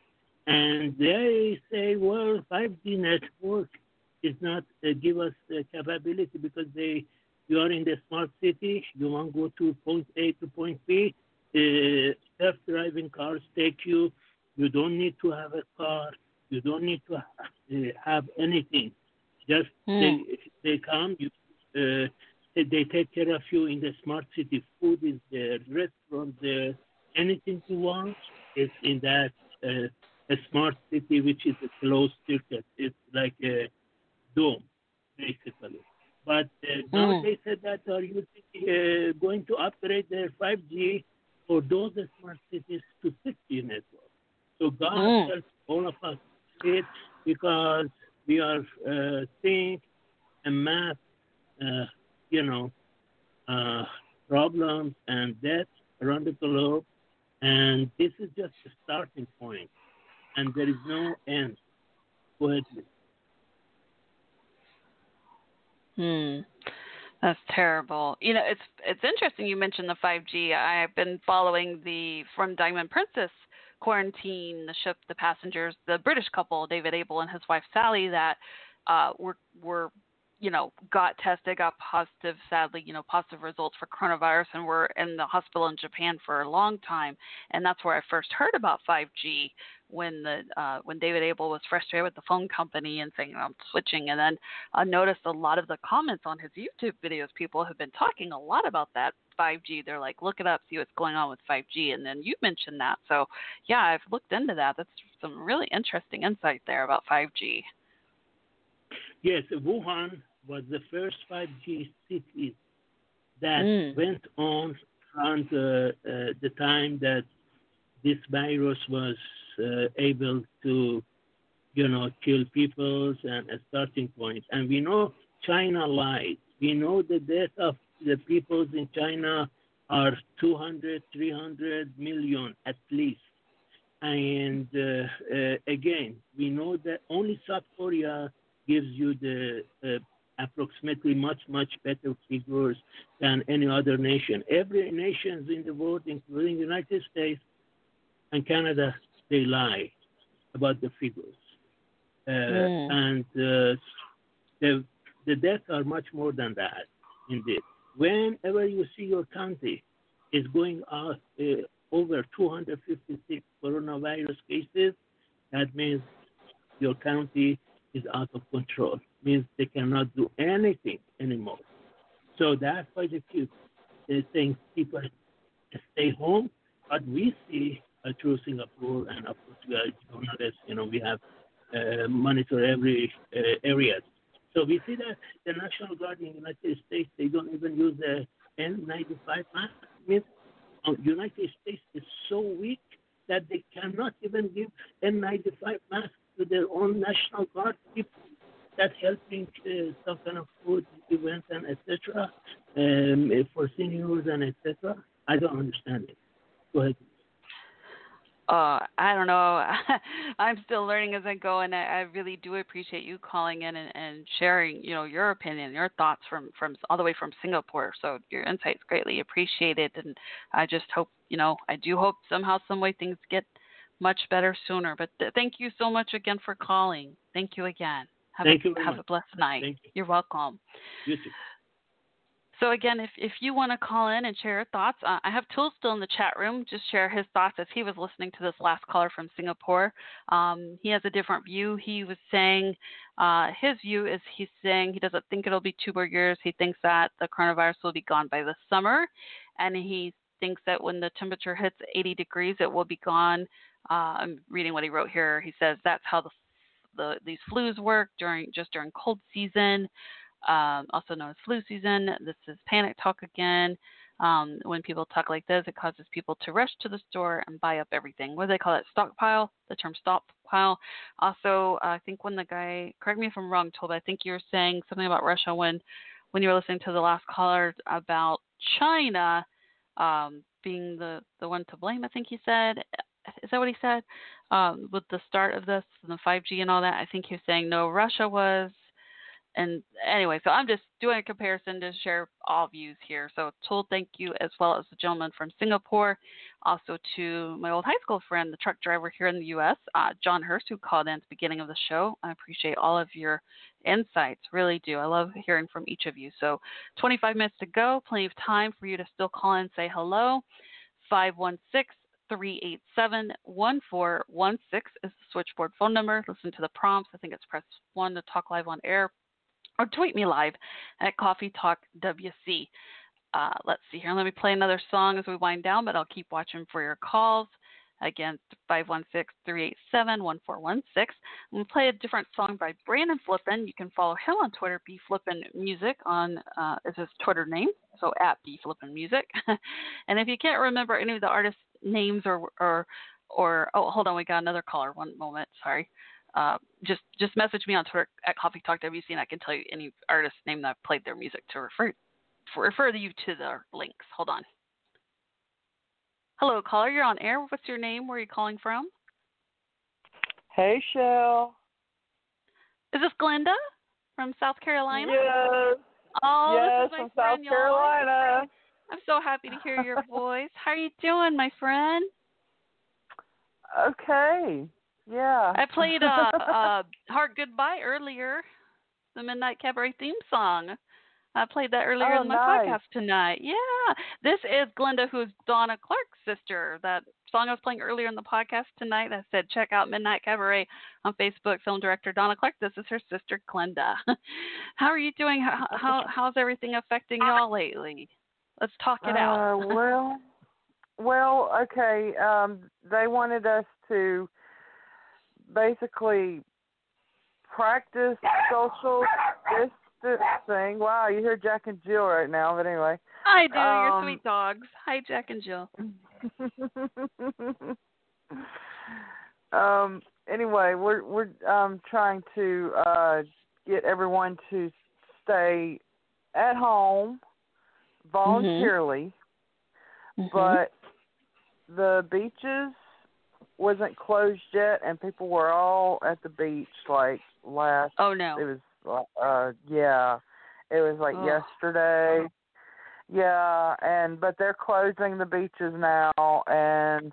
and they say, well, 5G network is not uh, give us the capability because they you are in the smart city, you want to go to point A to point B, uh, self-driving cars take you. You don't need to have a car. You don't need to uh, have anything. Just Hmm. they they come. You uh, they, take care of you in the smart city. Food is there, restaurant there, anything you want is in that uh, a smart city, which is a closed circuit. It's like a dome, basically. But uh, now Mm. they said that are using, uh, going to upgrade their 5G for those smart cities to 6G network. So God Mm. help all of us it because we are uh, seeing a mass, uh, you know, uh, problems and deaths around the globe, and this is just the starting point, and there is no end. Go ahead. Hmm. That's terrible. You know, it's it's interesting you mentioned the 5G. I've been following the from Diamond Princess quarantine, the ship, the passengers, the British couple, David Abel and his wife Sally, that uh, were were you know got tested, got positive. Sadly, you know, positive results for coronavirus, and were in the hospital in Japan for a long time. And that's where I first heard about 5G when the uh, when David Abel was frustrated with the phone company and saying I'm switching, and then I noticed a lot of the comments on his YouTube videos. People have been talking a lot about that 5G. They're like, look it up, see what's going on with 5G, and then you mentioned that. So yeah, I've looked into that. That's some really interesting insight there about 5G. Yes, Wuhan was the first 5G cities that Mm. went on around uh, uh, the time that this virus was uh, able to, you know, kill peoples and a starting point. And we know China lied. We know the death of the peoples in China are 200, 300 million at least. And uh, uh, again, we know that only South Korea gives you the uh, approximately much, much better figures than any other nation. Every nations in the world, including the United States and Canada, they lie about the figures. Uh, Mm. And uh, the, the deaths are much more than that, indeed. Whenever you see your county is going out uh, over 256 coronavirus cases, that means your county is out of control. Means they cannot do anything anymore. So that's why the kids they're saying people stay home. But we see uh, through Singapore and of course we are journalists. You know we have uh, monitor every uh, area. So we see that the National Guard in the United States they don't even use the N95 mask. Means uh, United States is so weak that they cannot even give N95 masks to their own National Guard people that helping uh, some kind of food events and etc. Um, for seniors and etc. I don't understand it. Go ahead. uh, I don't know. I'm still learning as I go, and I, I really do appreciate you calling in and, and sharing, you know, your opinion, your thoughts from from all the way from Singapore. So your insights greatly appreciated, and I just hope, you know, I do hope somehow, some way things get much better sooner. But th- thank you so much again for calling. Thank you again. Have Thank a, you have much. a blessed night. Thank you. You're welcome. You too. So again, if if you want to call in and share your thoughts, uh, I have Tool still in the chat room. Just share his thoughts as he was listening to this last caller from Singapore. Um, he has a different view. He was saying uh, his view is he's saying he doesn't think it'll be two more years. He thinks that the coronavirus will be gone by the summer, and he thinks that when the temperature hits 80 degrees, it will be gone. Uh, I'm reading what he wrote here. He says that's how the the these flus work during just during cold season um, also known as flu season. This is panic talk again. Um, when people talk like this, it causes people to rush to the store and buy up everything. What do they call it? Stockpile. The term stockpile. Also, I think when the guy, correct me if I'm wrong, told, I think you were saying something about Russia when, when you were listening to the last caller about China um, being the the one to blame. I think he said. Is that what he said? Um, with the start of this and the 5G and all that, I think he was saying no, Russia was and anyway, so I'm just doing a comparison to share all views here. So, Tool, thank you, as well as the gentleman from Singapore. Also, to my old high school friend, the truck driver here in the U.S., uh, John Hurst, who called in at the beginning of the show. I appreciate all of your insights. Really do. I love hearing from each of you. So 25 minutes to go. Plenty of time for you to still call in and say hello. 516 387 1416 is the switchboard phone number. Listen to the prompts. I think it's press 1 to talk live on air or tweet me live at Coffee Talk WC. Uh, let's see here. Let me play another song as we wind down, but I'll keep watching for your calls. Again, 516 387 1416. I'm going to play a different song by Brandon Flippin. You can follow him on Twitter, B Flippin Music, on uh, is his Twitter name, so at B Flippin Music. and if you can't remember any of the artists' names or, or, or, oh, hold on, we got another caller. One moment, sorry. Uh, just just message me on Twitter at Coffee Talk WC, and I can tell you any artist name that played their music to refer refer you to the links. Hold on. Hello, caller. You're on air. What's your name? Where are you calling from? Hey, Shell. Is this Glenda from South Carolina? Yes. Oh, yes, this is my from friend, South. Carolina. I'm so happy to hear your voice. How are you doing, my friend? Okay. Yeah. I played uh, uh, "Heart Goodbye" earlier, the Midnight Cabaret theme song. I played that earlier Oh, in my nice. podcast tonight. Yeah, this is Glenda, who's Donna Clark's sister. That song I was playing earlier in the podcast tonight. I said check out Midnight Cabaret on Facebook. Film director Donna Clark. This is her sister Glenda. how are you doing? How, how how's everything affecting y'all lately? Let's talk it out. Uh, well, well, okay. Um, they wanted us to basically practice social distancing. Wow, you hear Jack and Jill right now, but anyway. I do. You're Um, sweet dogs. Hi, Jack and Jill. um anyway we're we're um trying to uh get everyone to stay at home voluntarily but the beaches wasn't closed yet and people were all at the beach like last Oh no. it was uh yeah it was like Ugh. yesterday. Yeah and but they're closing the beaches now and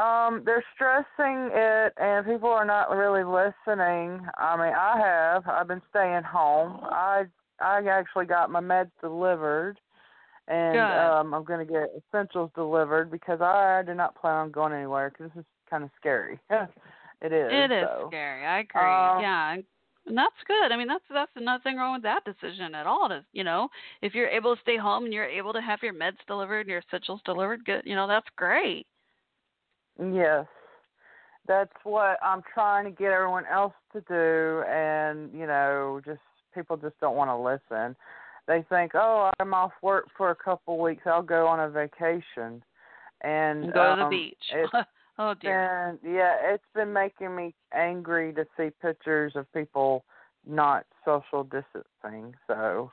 um they're stressing it and people are not really listening. I mean i have. I've been staying home. I i actually got my meds delivered and um i'm going to get essentials delivered because i did not plan on going anywhere because this is kind of scary it is It is so. scary. I agree. Um, yeah, and and that's good. I mean, that's that's nothing wrong with that decision at all. To you know, if you're able to stay home and you're able to have your meds delivered and your essentials delivered, good. You know, that's great. Yes. That's what I'm trying to get everyone else to do and, you know, just people just don't want to listen. They think, "Oh, I'm off work for a couple weeks. I'll go on a vacation." And Go to the um, beach. Oh dear. been yeah, it's been making me angry to see pictures of people not social distancing. So,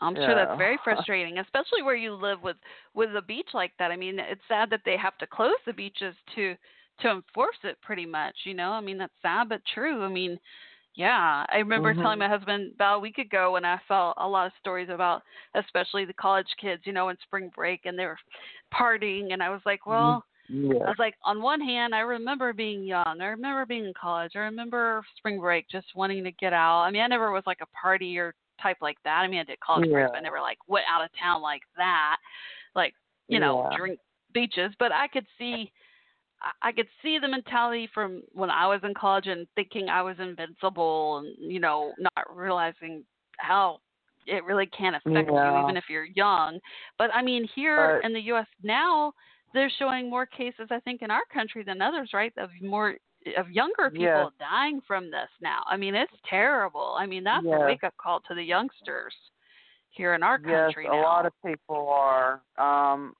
I'm sure that's very frustrating, especially where you live with with a beach like that. I mean, it's sad that they have to close the beaches to to enforce it pretty much, you know? I mean, that's sad but true. I mean, yeah, I remember telling Mhm. my husband about a week ago when I saw a lot of stories about especially the college kids, you know, in spring break and they were partying and I was like, well, I was like, on one hand, I remember being young. I remember being in college. I remember spring break, just wanting to get out. I mean, I never was like a partier type like that. I mean, I did college breaks, but I Yeah. never like went out of town like that, like you know, Yeah. drink beaches. But I could see, I- could see the mentality from when I was in college and thinking I was invincible, and you know, not realizing how it really can affect you even if you're young. But I mean, here But- in the U.S. now, they're showing more cases, I think, in our country than others, right? Of more of younger people dying from this now. I mean, it's terrible. I mean, that's a wake up call to the youngsters here in our country. yes, country a lot of people are. Um,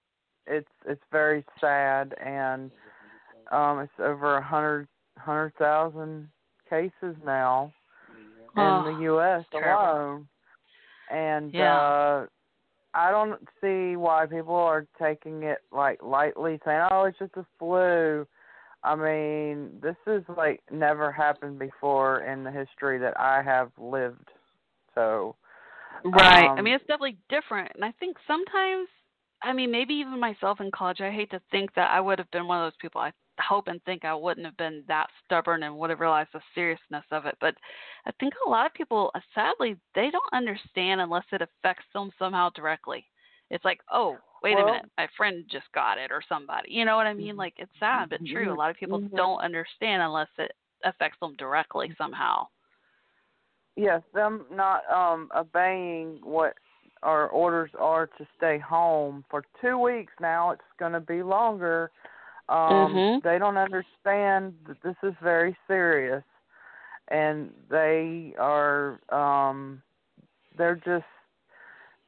it's it's very sad, and um, it's over a hundred hundred thousand cases now Oh, in the U.S. alone, and Yeah. uh, I don't see why people are taking it like lightly, saying, "Oh, it's just a flu." I mean, this is like never happened before in the history that I have lived. So, Right. I um, mean, it's definitely different. And I think sometimes, I mean, maybe even myself in college, I hate to think that I would have been one of those people. I hope and think I wouldn't have been that stubborn and would have realized the seriousness of it. But I think a lot of people, uh, sadly, they don't understand unless it affects them somehow directly. It's like, oh, wait Well- a minute, my friend just got it or somebody. You know what I mean? Like it's sad but true. A lot of people Mhm. don't understand unless it affects them directly somehow. yes, them not um obeying what our orders are to stay home for two weeks now. It's going to be longer. Um, Mhm. They don't understand that this is very serious, and they are um, they're just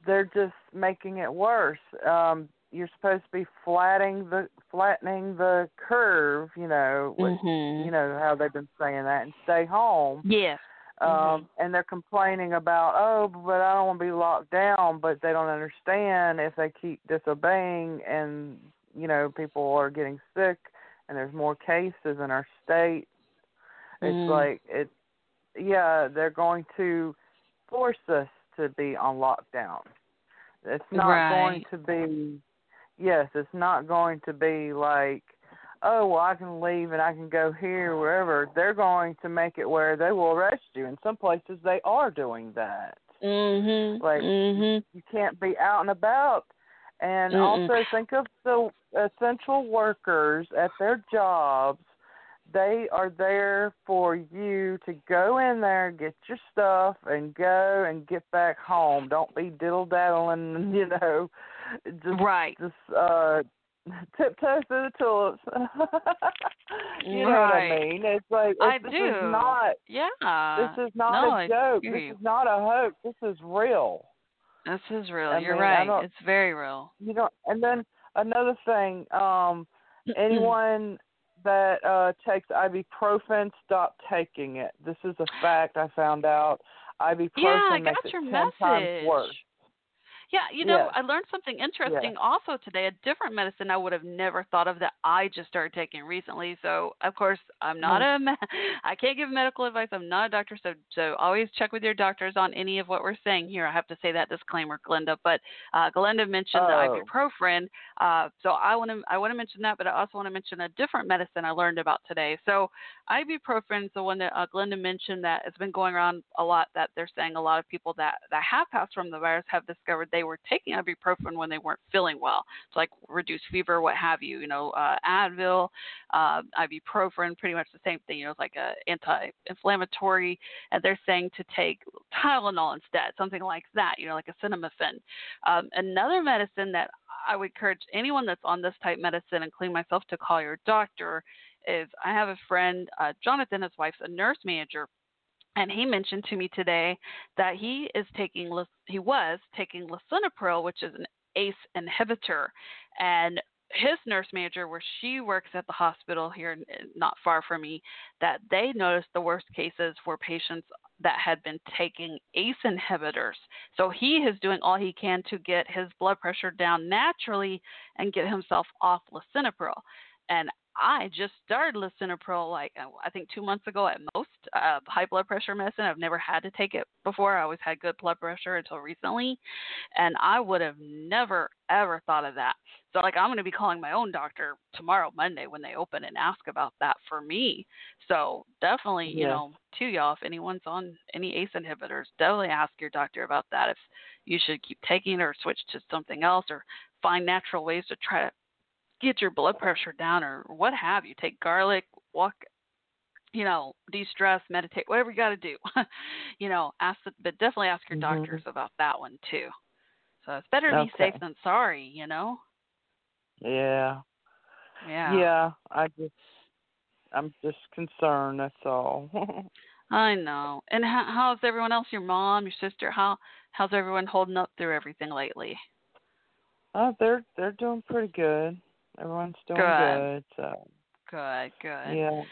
they're just making it worse. Um, you're supposed to be flattening the flattening the curve, you know, with, Mhm. you know how they've been saying that, and stay home Yes. um and they're complaining about oh but i don't want to be locked down but they don't understand if they keep disobeying and you know people are getting sick and there's more cases in our state it's Mm. like it yeah they're going to force us to be on lockdown it's not going to be yes it's not going to be like oh well i can leave and i can go here wherever they're going to make it where they will arrest you in some places they are doing that Mhm. like Mhm. you can't be out and about and Mm-mm. also think of the essential workers at their jobs. They are there for you to go in there get your stuff and go and get back home. Don't be diddle daddling you know. Just right. just uh tiptoe through the tulips. You know what i mean? It's like I this do. is not yeah. this is not no, a joke. This is not a hoax. This is real This is real. I You're mean, right. It's very real. you know and then another thing um anyone that uh takes ibuprofen stop taking it this is a fact i found out ibuprofen yeah, I makes got it your ten message. times worse Yeah, you know. I learned something interesting also today. A different medicine I would have never thought of that I just started taking recently. So, of course, I'm not a me- I can't give medical advice. I'm not a doctor, so so always check with your doctors on any of what we're saying here. I have to say that disclaimer, Glenda. But uh, Glenda mentioned the Oh. ibuprofen, uh, so I want to I want to mention that, but I also want to mention a different medicine I learned about today. So, ibuprofen is the one that uh, Glenda mentioned that has been going around a lot. That they're saying a lot of people that that have passed from the virus have discovered they were taking ibuprofen when they weren't feeling well, It's like reduce fever, what have you. You know, uh, Advil, uh, ibuprofen, pretty much the same thing. You know, it's like a anti-inflammatory, and they're saying to take Tylenol instead, something like that. You know, like a acetaminophen. Um, another medicine that I would encourage anyone that's on this type medicine, including myself, to call your doctor is I have a friend, uh, Jonathan, his wife's a nurse manager, and he mentioned to me today that he is taking he was taking lisinopril, which is an ACE inhibitor, and his nurse manager, where she works at the hospital here, not far from me, that they noticed the worst cases were patients that had been taking ACE inhibitors. So he is doing all he can to get his blood pressure down naturally and get himself off lisinopril. And I just started lisinopril like uh, I think two months ago at most. Uh, high blood pressure medicine. I've never had to take it before. I always had good blood pressure until recently, and I would have never ever thought of that. So like I'm going to be calling my own doctor tomorrow, Monday, when they open and ask about that for me. So definitely, you know, to y'all, if anyone's on any ACE inhibitors, definitely ask your doctor about that. If you should keep taking it or switch to something else, or find natural ways to try to get your blood pressure down or what have you. Take garlic, walk, you know, de-stress, meditate, whatever you got to do. you know, ask, the, but definitely ask your Mhm. doctors about that one too. So it's better to be safe than sorry, you know. yeah Yeah. yeah i just i'm just concerned that's all I know. And how, how's everyone else? Your mom, your sister? How how's everyone holding up through everything lately? Oh, they're they're doing pretty good. Everyone's doing Good. good. So Good, good. yeah,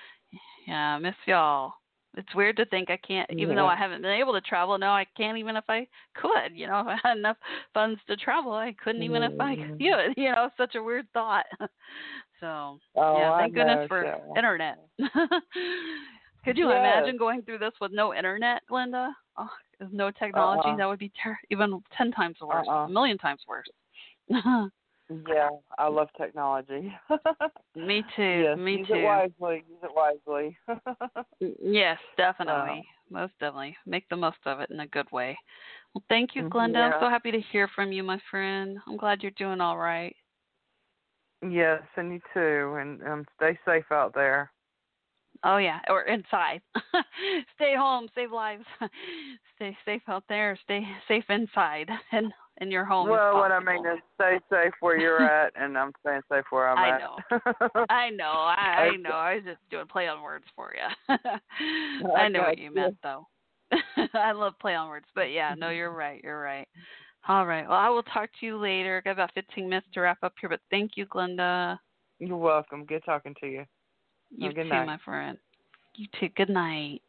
Yeah, I miss y'all. It's weird to think I can't, even though I haven't been able to travel. No, I can't even if I could. You know, if I had enough funds to travel, I couldn't even if I could Mhm. do it. You know, such a weird thought. so, Oh, yeah, I thank goodness know, for so. internet. could you Yes. imagine going through this with no internet, Glenda? Oh, no technology, Uh-uh. that would be ter- even ten times worse, Uh-uh. a million times worse. Yeah, I love technology. Me too. Yes, Me use too. it wisely. Use it wisely. Mm, Yes, definitely. Most definitely. Make the most of it in a good way. Well, thank you, Mhm, Glenda. I'm so happy to hear from you, my friend. I'm glad you're doing all right. yes, and you too, and um, stay safe out there. Oh yeah, or inside. stay home, save lives. stay safe out there. Stay safe inside and in your home. well, what I mean is stay safe where you're at, and I'm staying safe where I'm at I at. know. I know. I, I know. I was just doing play on words for you. I know what you gotcha. meant, though. I love play on words, but yeah, no, you're right. You're right. All right. Well, I will talk to you later. Got about 15 minutes to wrap up here, but thank you, Glenda. You're welcome. Good talking to you. You good too, night. my friend. You too. Good night.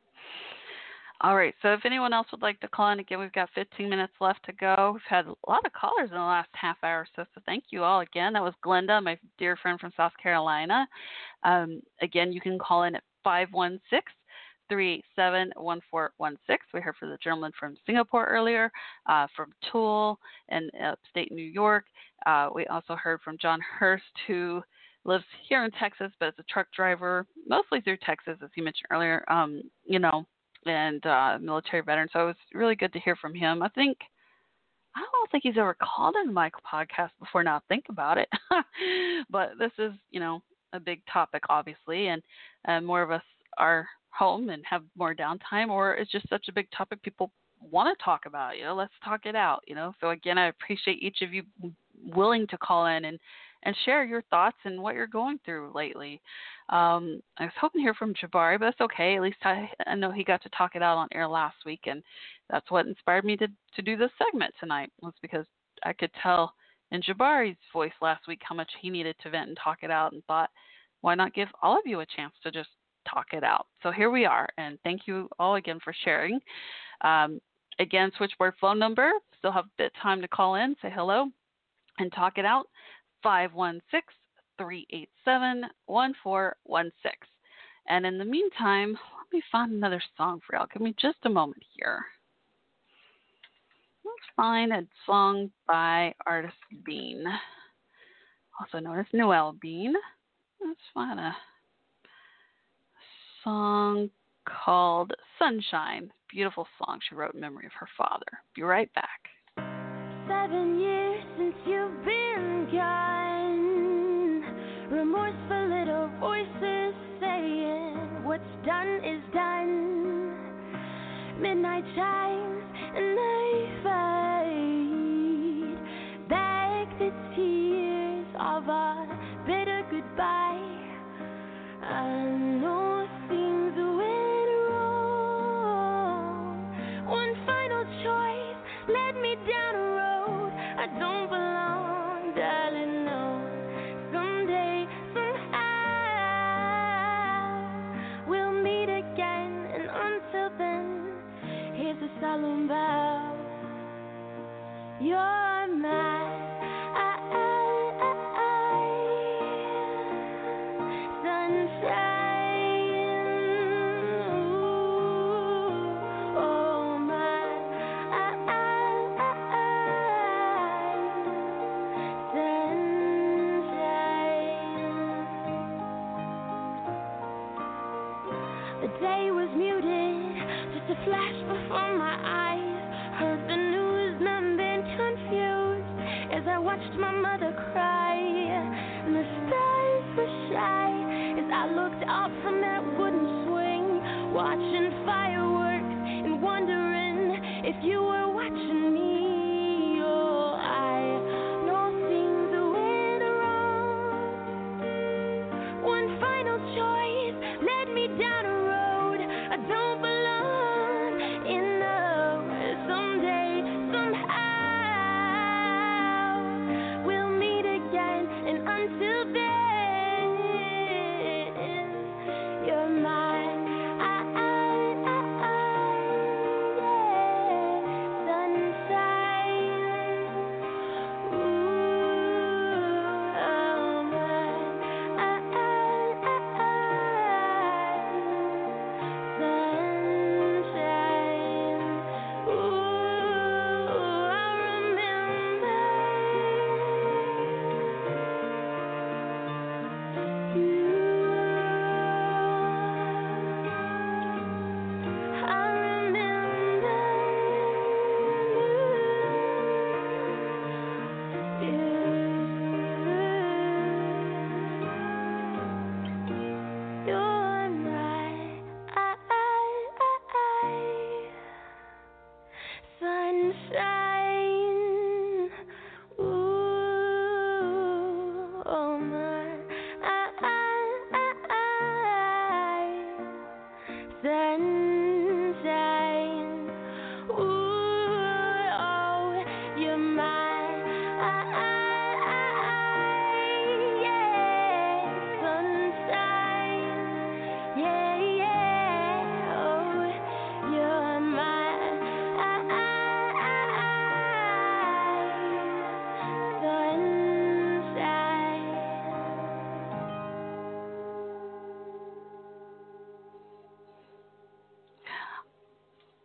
All right. So if anyone else would like to call in, again, we've got 15 minutes left to go. We've had a lot of callers in the last half hour so. So thank you all again. That was Glenda, my dear friend from South Carolina. Um, again, you can call in at 516 387 1416. We heard from the gentleman from Singapore earlier, uh, from Tool in upstate New York. Uh, we also heard from John Hurst, who lives here in Texas, but is a truck driver, mostly through Texas, as you mentioned earlier. Um, you know, and uh, military veteran. So it was really good to hear from him. I think I don't think he's ever called in my podcast before. Now think about it, but this is you know a big topic, obviously, and uh, more of us are home and have more downtime, or it's just such a big topic people want to talk about. You know, let's talk it out. You know, so again, I appreciate each of you willing to call in and and share your thoughts and what you're going through lately. Um, I was hoping to hear from Jabari, but that's okay. At least I, I know he got to talk it out on air last week, and that's what inspired me to to do this segment tonight. Was because I could tell in Jabari's voice last week how much he needed to vent and talk it out, and thought, why not give all of you a chance to just talk it out? So here we are, and thank you all again for sharing. Um, again, switchboard phone number. Still have a bit of time to call in, say hello, and talk it out. 516 387 1416. And in the meantime, let me find another song for y'all. Give me just a moment here. Let's find a song by artist Bean, also known as Noel Bean. Let's find a song called Sunshine. Beautiful song she wrote in memory of her father. Be right back. Seven years since you've been gone. Remorseful little voices saying what's done is done. Midnight chimes and I solemn vow. You're my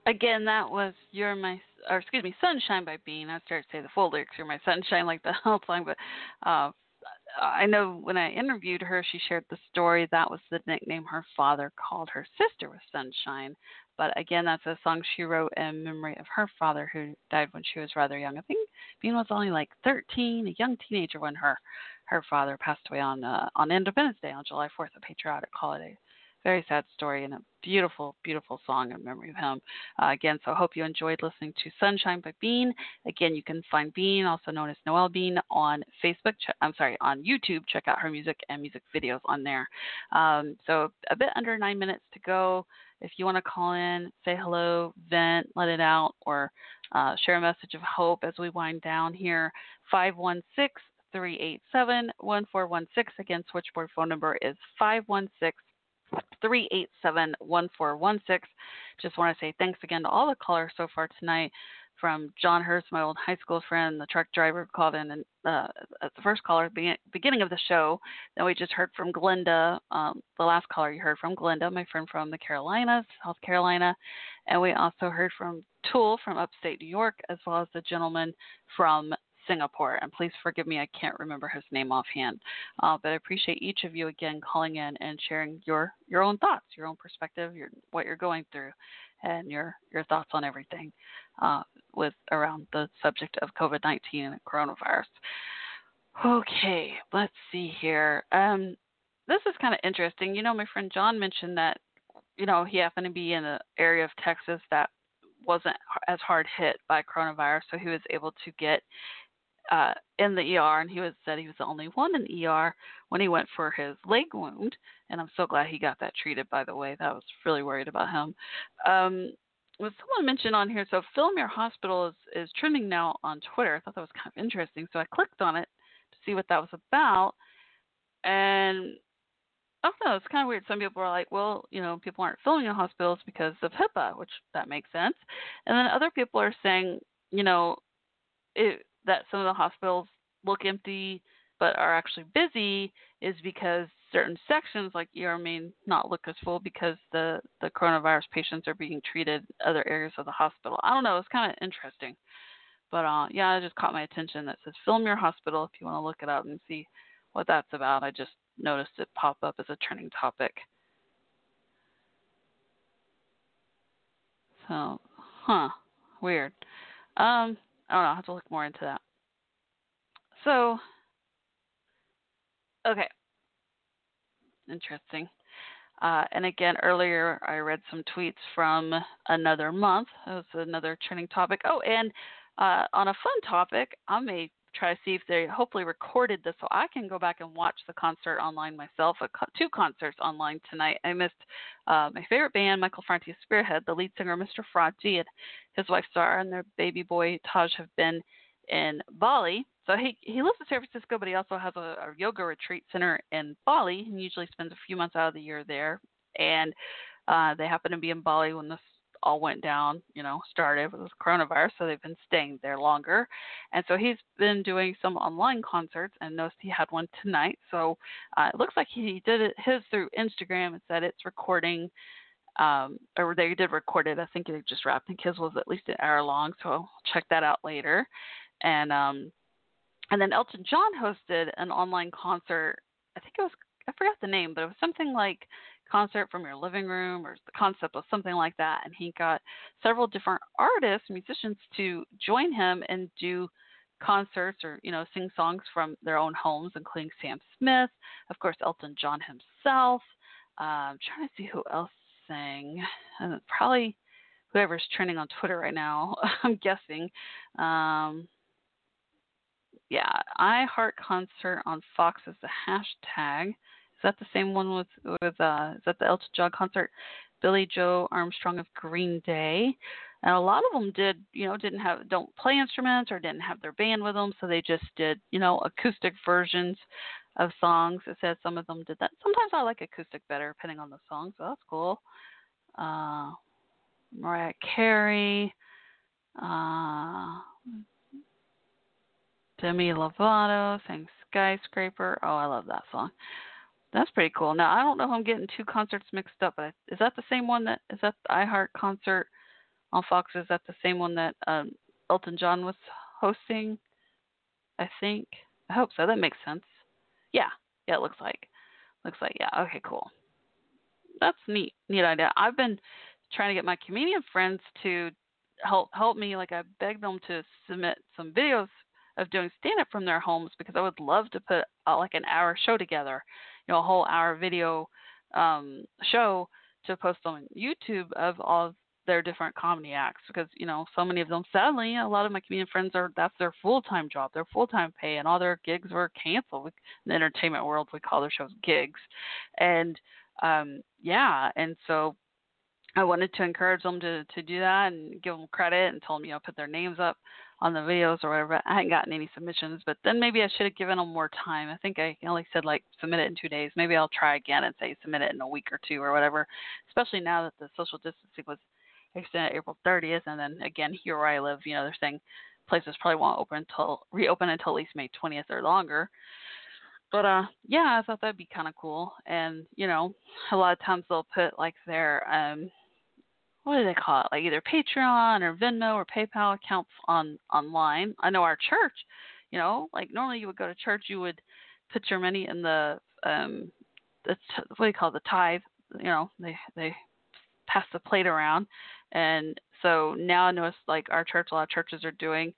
Again, that was "You're My," or excuse me, "Sunshine" by Bean. I started to say the full lyrics, "You're My Sunshine," like the whole song, but uh, I know when I interviewed her, she shared the story. That was the nickname her father called her sister was Sunshine. But again, that's a song she wrote in memory of her father, who died when she was rather young. I think Bean was only like 13, a young teenager when her her father passed away on uh, on Independence Day on July 4th, a patriotic holiday. Very sad story and a beautiful, beautiful song in memory of him. Uh, again, so I hope you enjoyed listening to Sunshine by Bean. Again, you can find Bean, also known as Noel Bean, on Facebook. I'm sorry, on YouTube. Check out her music and music videos on there. Um, so a bit under nine minutes to go. If you want to call in, say hello, vent, let it out, or uh, share a message of hope as we wind down here, 516 387 1416. Again, switchboard phone number is 516 387 1416. Just want to say thanks again to all the callers so far tonight. From John Hurst, my old high school friend, the truck driver who called in and uh, at the first caller, be- beginning of the show. Then we just heard from Glenda, um, the last caller you heard from Glenda, my friend from the Carolinas, South Carolina, and we also heard from Tool from upstate New York, as well as the gentleman from Singapore. And please forgive me, I can't remember his name offhand. Uh, but I appreciate each of you again calling in and sharing your your own thoughts, your own perspective, your what you're going through, and your your thoughts on everything uh, with around the subject of COVID-19 and coronavirus. Okay, let's see here. Um, this is kind of interesting. You know, my friend John mentioned that you know he happened to be in an area of Texas that wasn't as hard hit by coronavirus, so he was able to get uh, in the ER, and he was said he was the only one in the ER when he went for his leg wound. And I'm so glad he got that treated. By the way, that was really worried about him. Um, was someone mentioned on here? So Film Your Hospital is is trending now on Twitter. I thought that was kind of interesting, so I clicked on it to see what that was about. And don't know, it's kind of weird. Some people are like, well, you know, people aren't filming in hospitals because of HIPAA, which that makes sense. And then other people are saying, you know, it, that some of the hospitals look empty but are actually busy is because certain sections like ER may not look as full because the the coronavirus patients are being treated other areas of the hospital. I don't know, it's kind of interesting. But uh, yeah, it just caught my attention that says film your hospital if you want to look it up and see what that's about. I just noticed it pop up as a trending topic. So, huh, weird. Um, I don't know. I have to look more into that. So, okay, interesting. Uh, and again, earlier I read some tweets from another month. That was another trending topic. Oh, and uh, on a fun topic, I may try to see if they hopefully recorded this so I can go back and watch the concert online myself. two concerts online tonight. I missed uh, my favorite band, Michael Franti's Spearhead. The lead singer, Mr. Franti, and his wife Sarah, and their baby boy Taj have been in Bali. So he he lives in San Francisco, but he also has a, a yoga retreat center in Bali, and usually spends a few months out of the year there. And uh, they happen to be in Bali when this all went down, you know, started with coronavirus, so they've been staying there longer. And so he's been doing some online concerts and noticed he had one tonight. So uh, it looks like he did it his through Instagram and said it's recording. Um, or they did record it. I think it just wrapped. Think his was at least an hour long, so I'll check that out later. And um, and then Elton John hosted an online concert. I think it was I forgot the name, but it was something like concert from your living room or the concept of something like that. And he got several different artists, musicians to join him and do concerts or, you know, sing songs from their own homes, including Sam Smith, of course, Elton John himself. Uh, I'm trying to see who else sang. And probably whoever's trending on Twitter right now. I'm guessing. Um, yeah, iHeart Concert on Fox is the hashtag. Is that the same one with with uh is that the Elton John concert? Billie Joe Armstrong of Green Day. And a lot of them did, you know, didn't have don't play instruments or didn't have their band with them, so they just did, you know, acoustic versions of songs. It says some of them did that. Sometimes I like acoustic better, depending on the song, so that's cool. Uh, Mariah Carey, uh, Demi Lovato sang Skyscraper. Oh, I love that song. That's pretty cool. Now I don't know if I'm getting two concerts mixed up, but is that the same one that is that the iHeart concert on Fox? Is that the same one that um, Elton John was hosting? I think. I hope so. That makes sense. Yeah, yeah. It looks like. Looks like yeah. Okay, cool. That's neat. Neat idea. I've been trying to get my comedian friends to help help me. Like I begged them to submit some videos of doing stand up from their homes because I would love to put uh, like an hour show together know a whole hour video um, show to post on YouTube of all of their different comedy acts because you know so many of them sadly a lot of my comedian friends are that's their full time job their full time pay and all their gigs were canceled. In the entertainment world we call their shows gigs. And um yeah and so I wanted to encourage them to to do that and give them credit and tell them you know put their names up on the videos or whatever. I hadn't gotten any submissions, but then maybe I should have given them more time. I think I only said like submit it in two days. Maybe I'll try again and say submit it in a week or two or whatever. Especially now that the social distancing was extended April 30th, and then again here where I live, you know, they're saying places probably won't open until reopen until at least May 20th or longer. But uh, yeah, I thought that'd be kind of cool. And you know, a lot of times they'll put like their um what do they call it? Like either Patreon or Venmo or PayPal accounts on online. I know our church, you know, like normally you would go to church, you would put your money in the um, the what do you call it, the tithe? You know, they they pass the plate around, and so now I notice like our church, a lot of churches are doing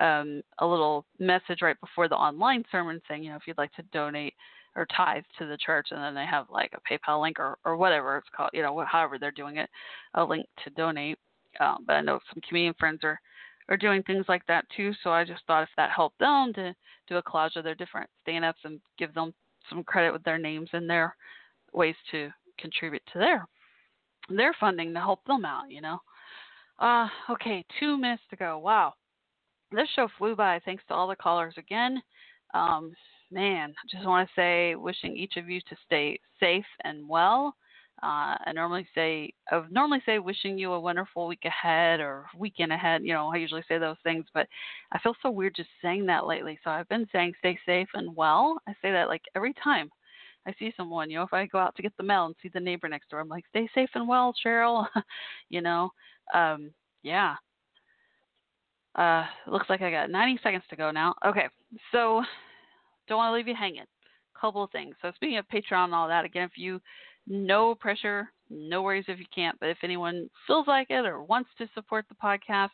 um, a little message right before the online sermon saying, you know, if you'd like to donate or tithe to the church, and then they have like a PayPal link or or whatever it's called, you know, however they're doing it, a link to donate. Um, but I know some comedian friends are are doing things like that too. So I just thought if that helped them to do a collage of their different stand-ups and give them some credit with their names and their ways to contribute to their their funding to help them out, you know. Uh, okay, two minutes to go. Wow, this show flew by. Thanks to all the callers again. Um, man, I just want to say, wishing each of you to stay safe and well. Uh, I normally say, I normally say, wishing you a wonderful week ahead or weekend ahead. You know, I usually say those things, but I feel so weird just saying that lately. So I've been saying, stay safe and well. I say that like every time I see someone. You know, if I go out to get the mail and see the neighbor next door, I'm like, stay safe and well, Cheryl. you know, um, yeah. Uh, looks like I got 90 seconds to go now. Okay, so don't want to leave you hanging. Couple of things. So speaking of Patreon and all that, again, if you no pressure, no worries if you can't. But if anyone feels like it or wants to support the podcast,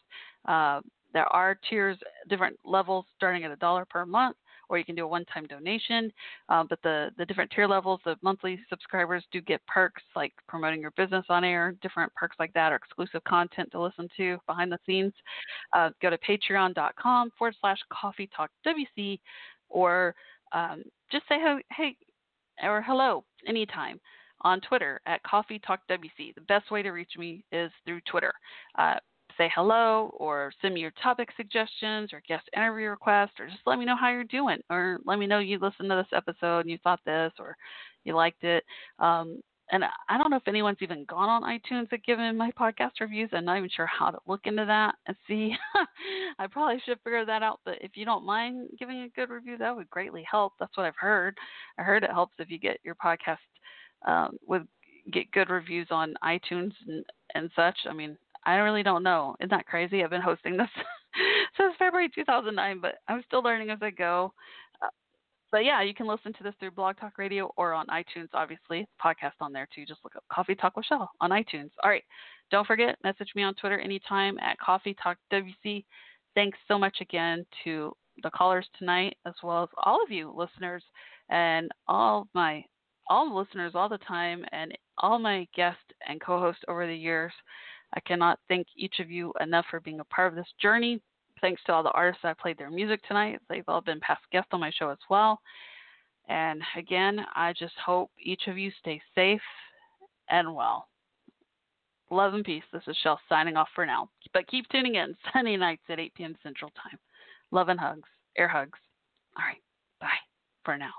uh, there are tiers, different levels starting at a dollar per month, or you can do a one-time donation. Uh, but the the different tier levels, the monthly subscribers do get perks like promoting your business on air, different perks like that, or exclusive content to listen to behind the scenes. Uh, go to patreon.com forward slash Coffee Talk WC or um, just say hey, or hello anytime on Twitter at Coffee Talk WC. The best way to reach me is through Twitter. Uh, say hello or send me your topic suggestions or guest interview requests or just let me know how you're doing or let me know you listened to this episode and you thought this or you liked it. Um, and I don't know if anyone's even gone on iTunes and given my podcast reviews. I'm not even sure how to look into that and see. I probably should figure that out. But if you don't mind giving a good review, that would greatly help. That's what I've heard. I heard it helps if you get your podcast um, with get good reviews on iTunes and, and such. I mean, I really don't know. Isn't that crazy? I've been hosting this since February 2009, but I'm still learning as I go but yeah, you can listen to this through Blog Talk Radio or on iTunes, obviously. Podcast on there too. Just look up Coffee Talk with Shell on iTunes. All right. Don't forget, message me on Twitter anytime at Coffee Talk WC. Thanks so much again to the callers tonight, as well as all of you listeners and all my all listeners all the time and all my guests and co-hosts over the years. I cannot thank each of you enough for being a part of this journey. Thanks to all the artists that played their music tonight. They've all been past guests on my show as well. And again, I just hope each of you stay safe and well. Love and peace. This is Shell signing off for now. But keep tuning in Sunday nights at 8 p.m. Central Time. Love and hugs, air hugs. All right. Bye for now.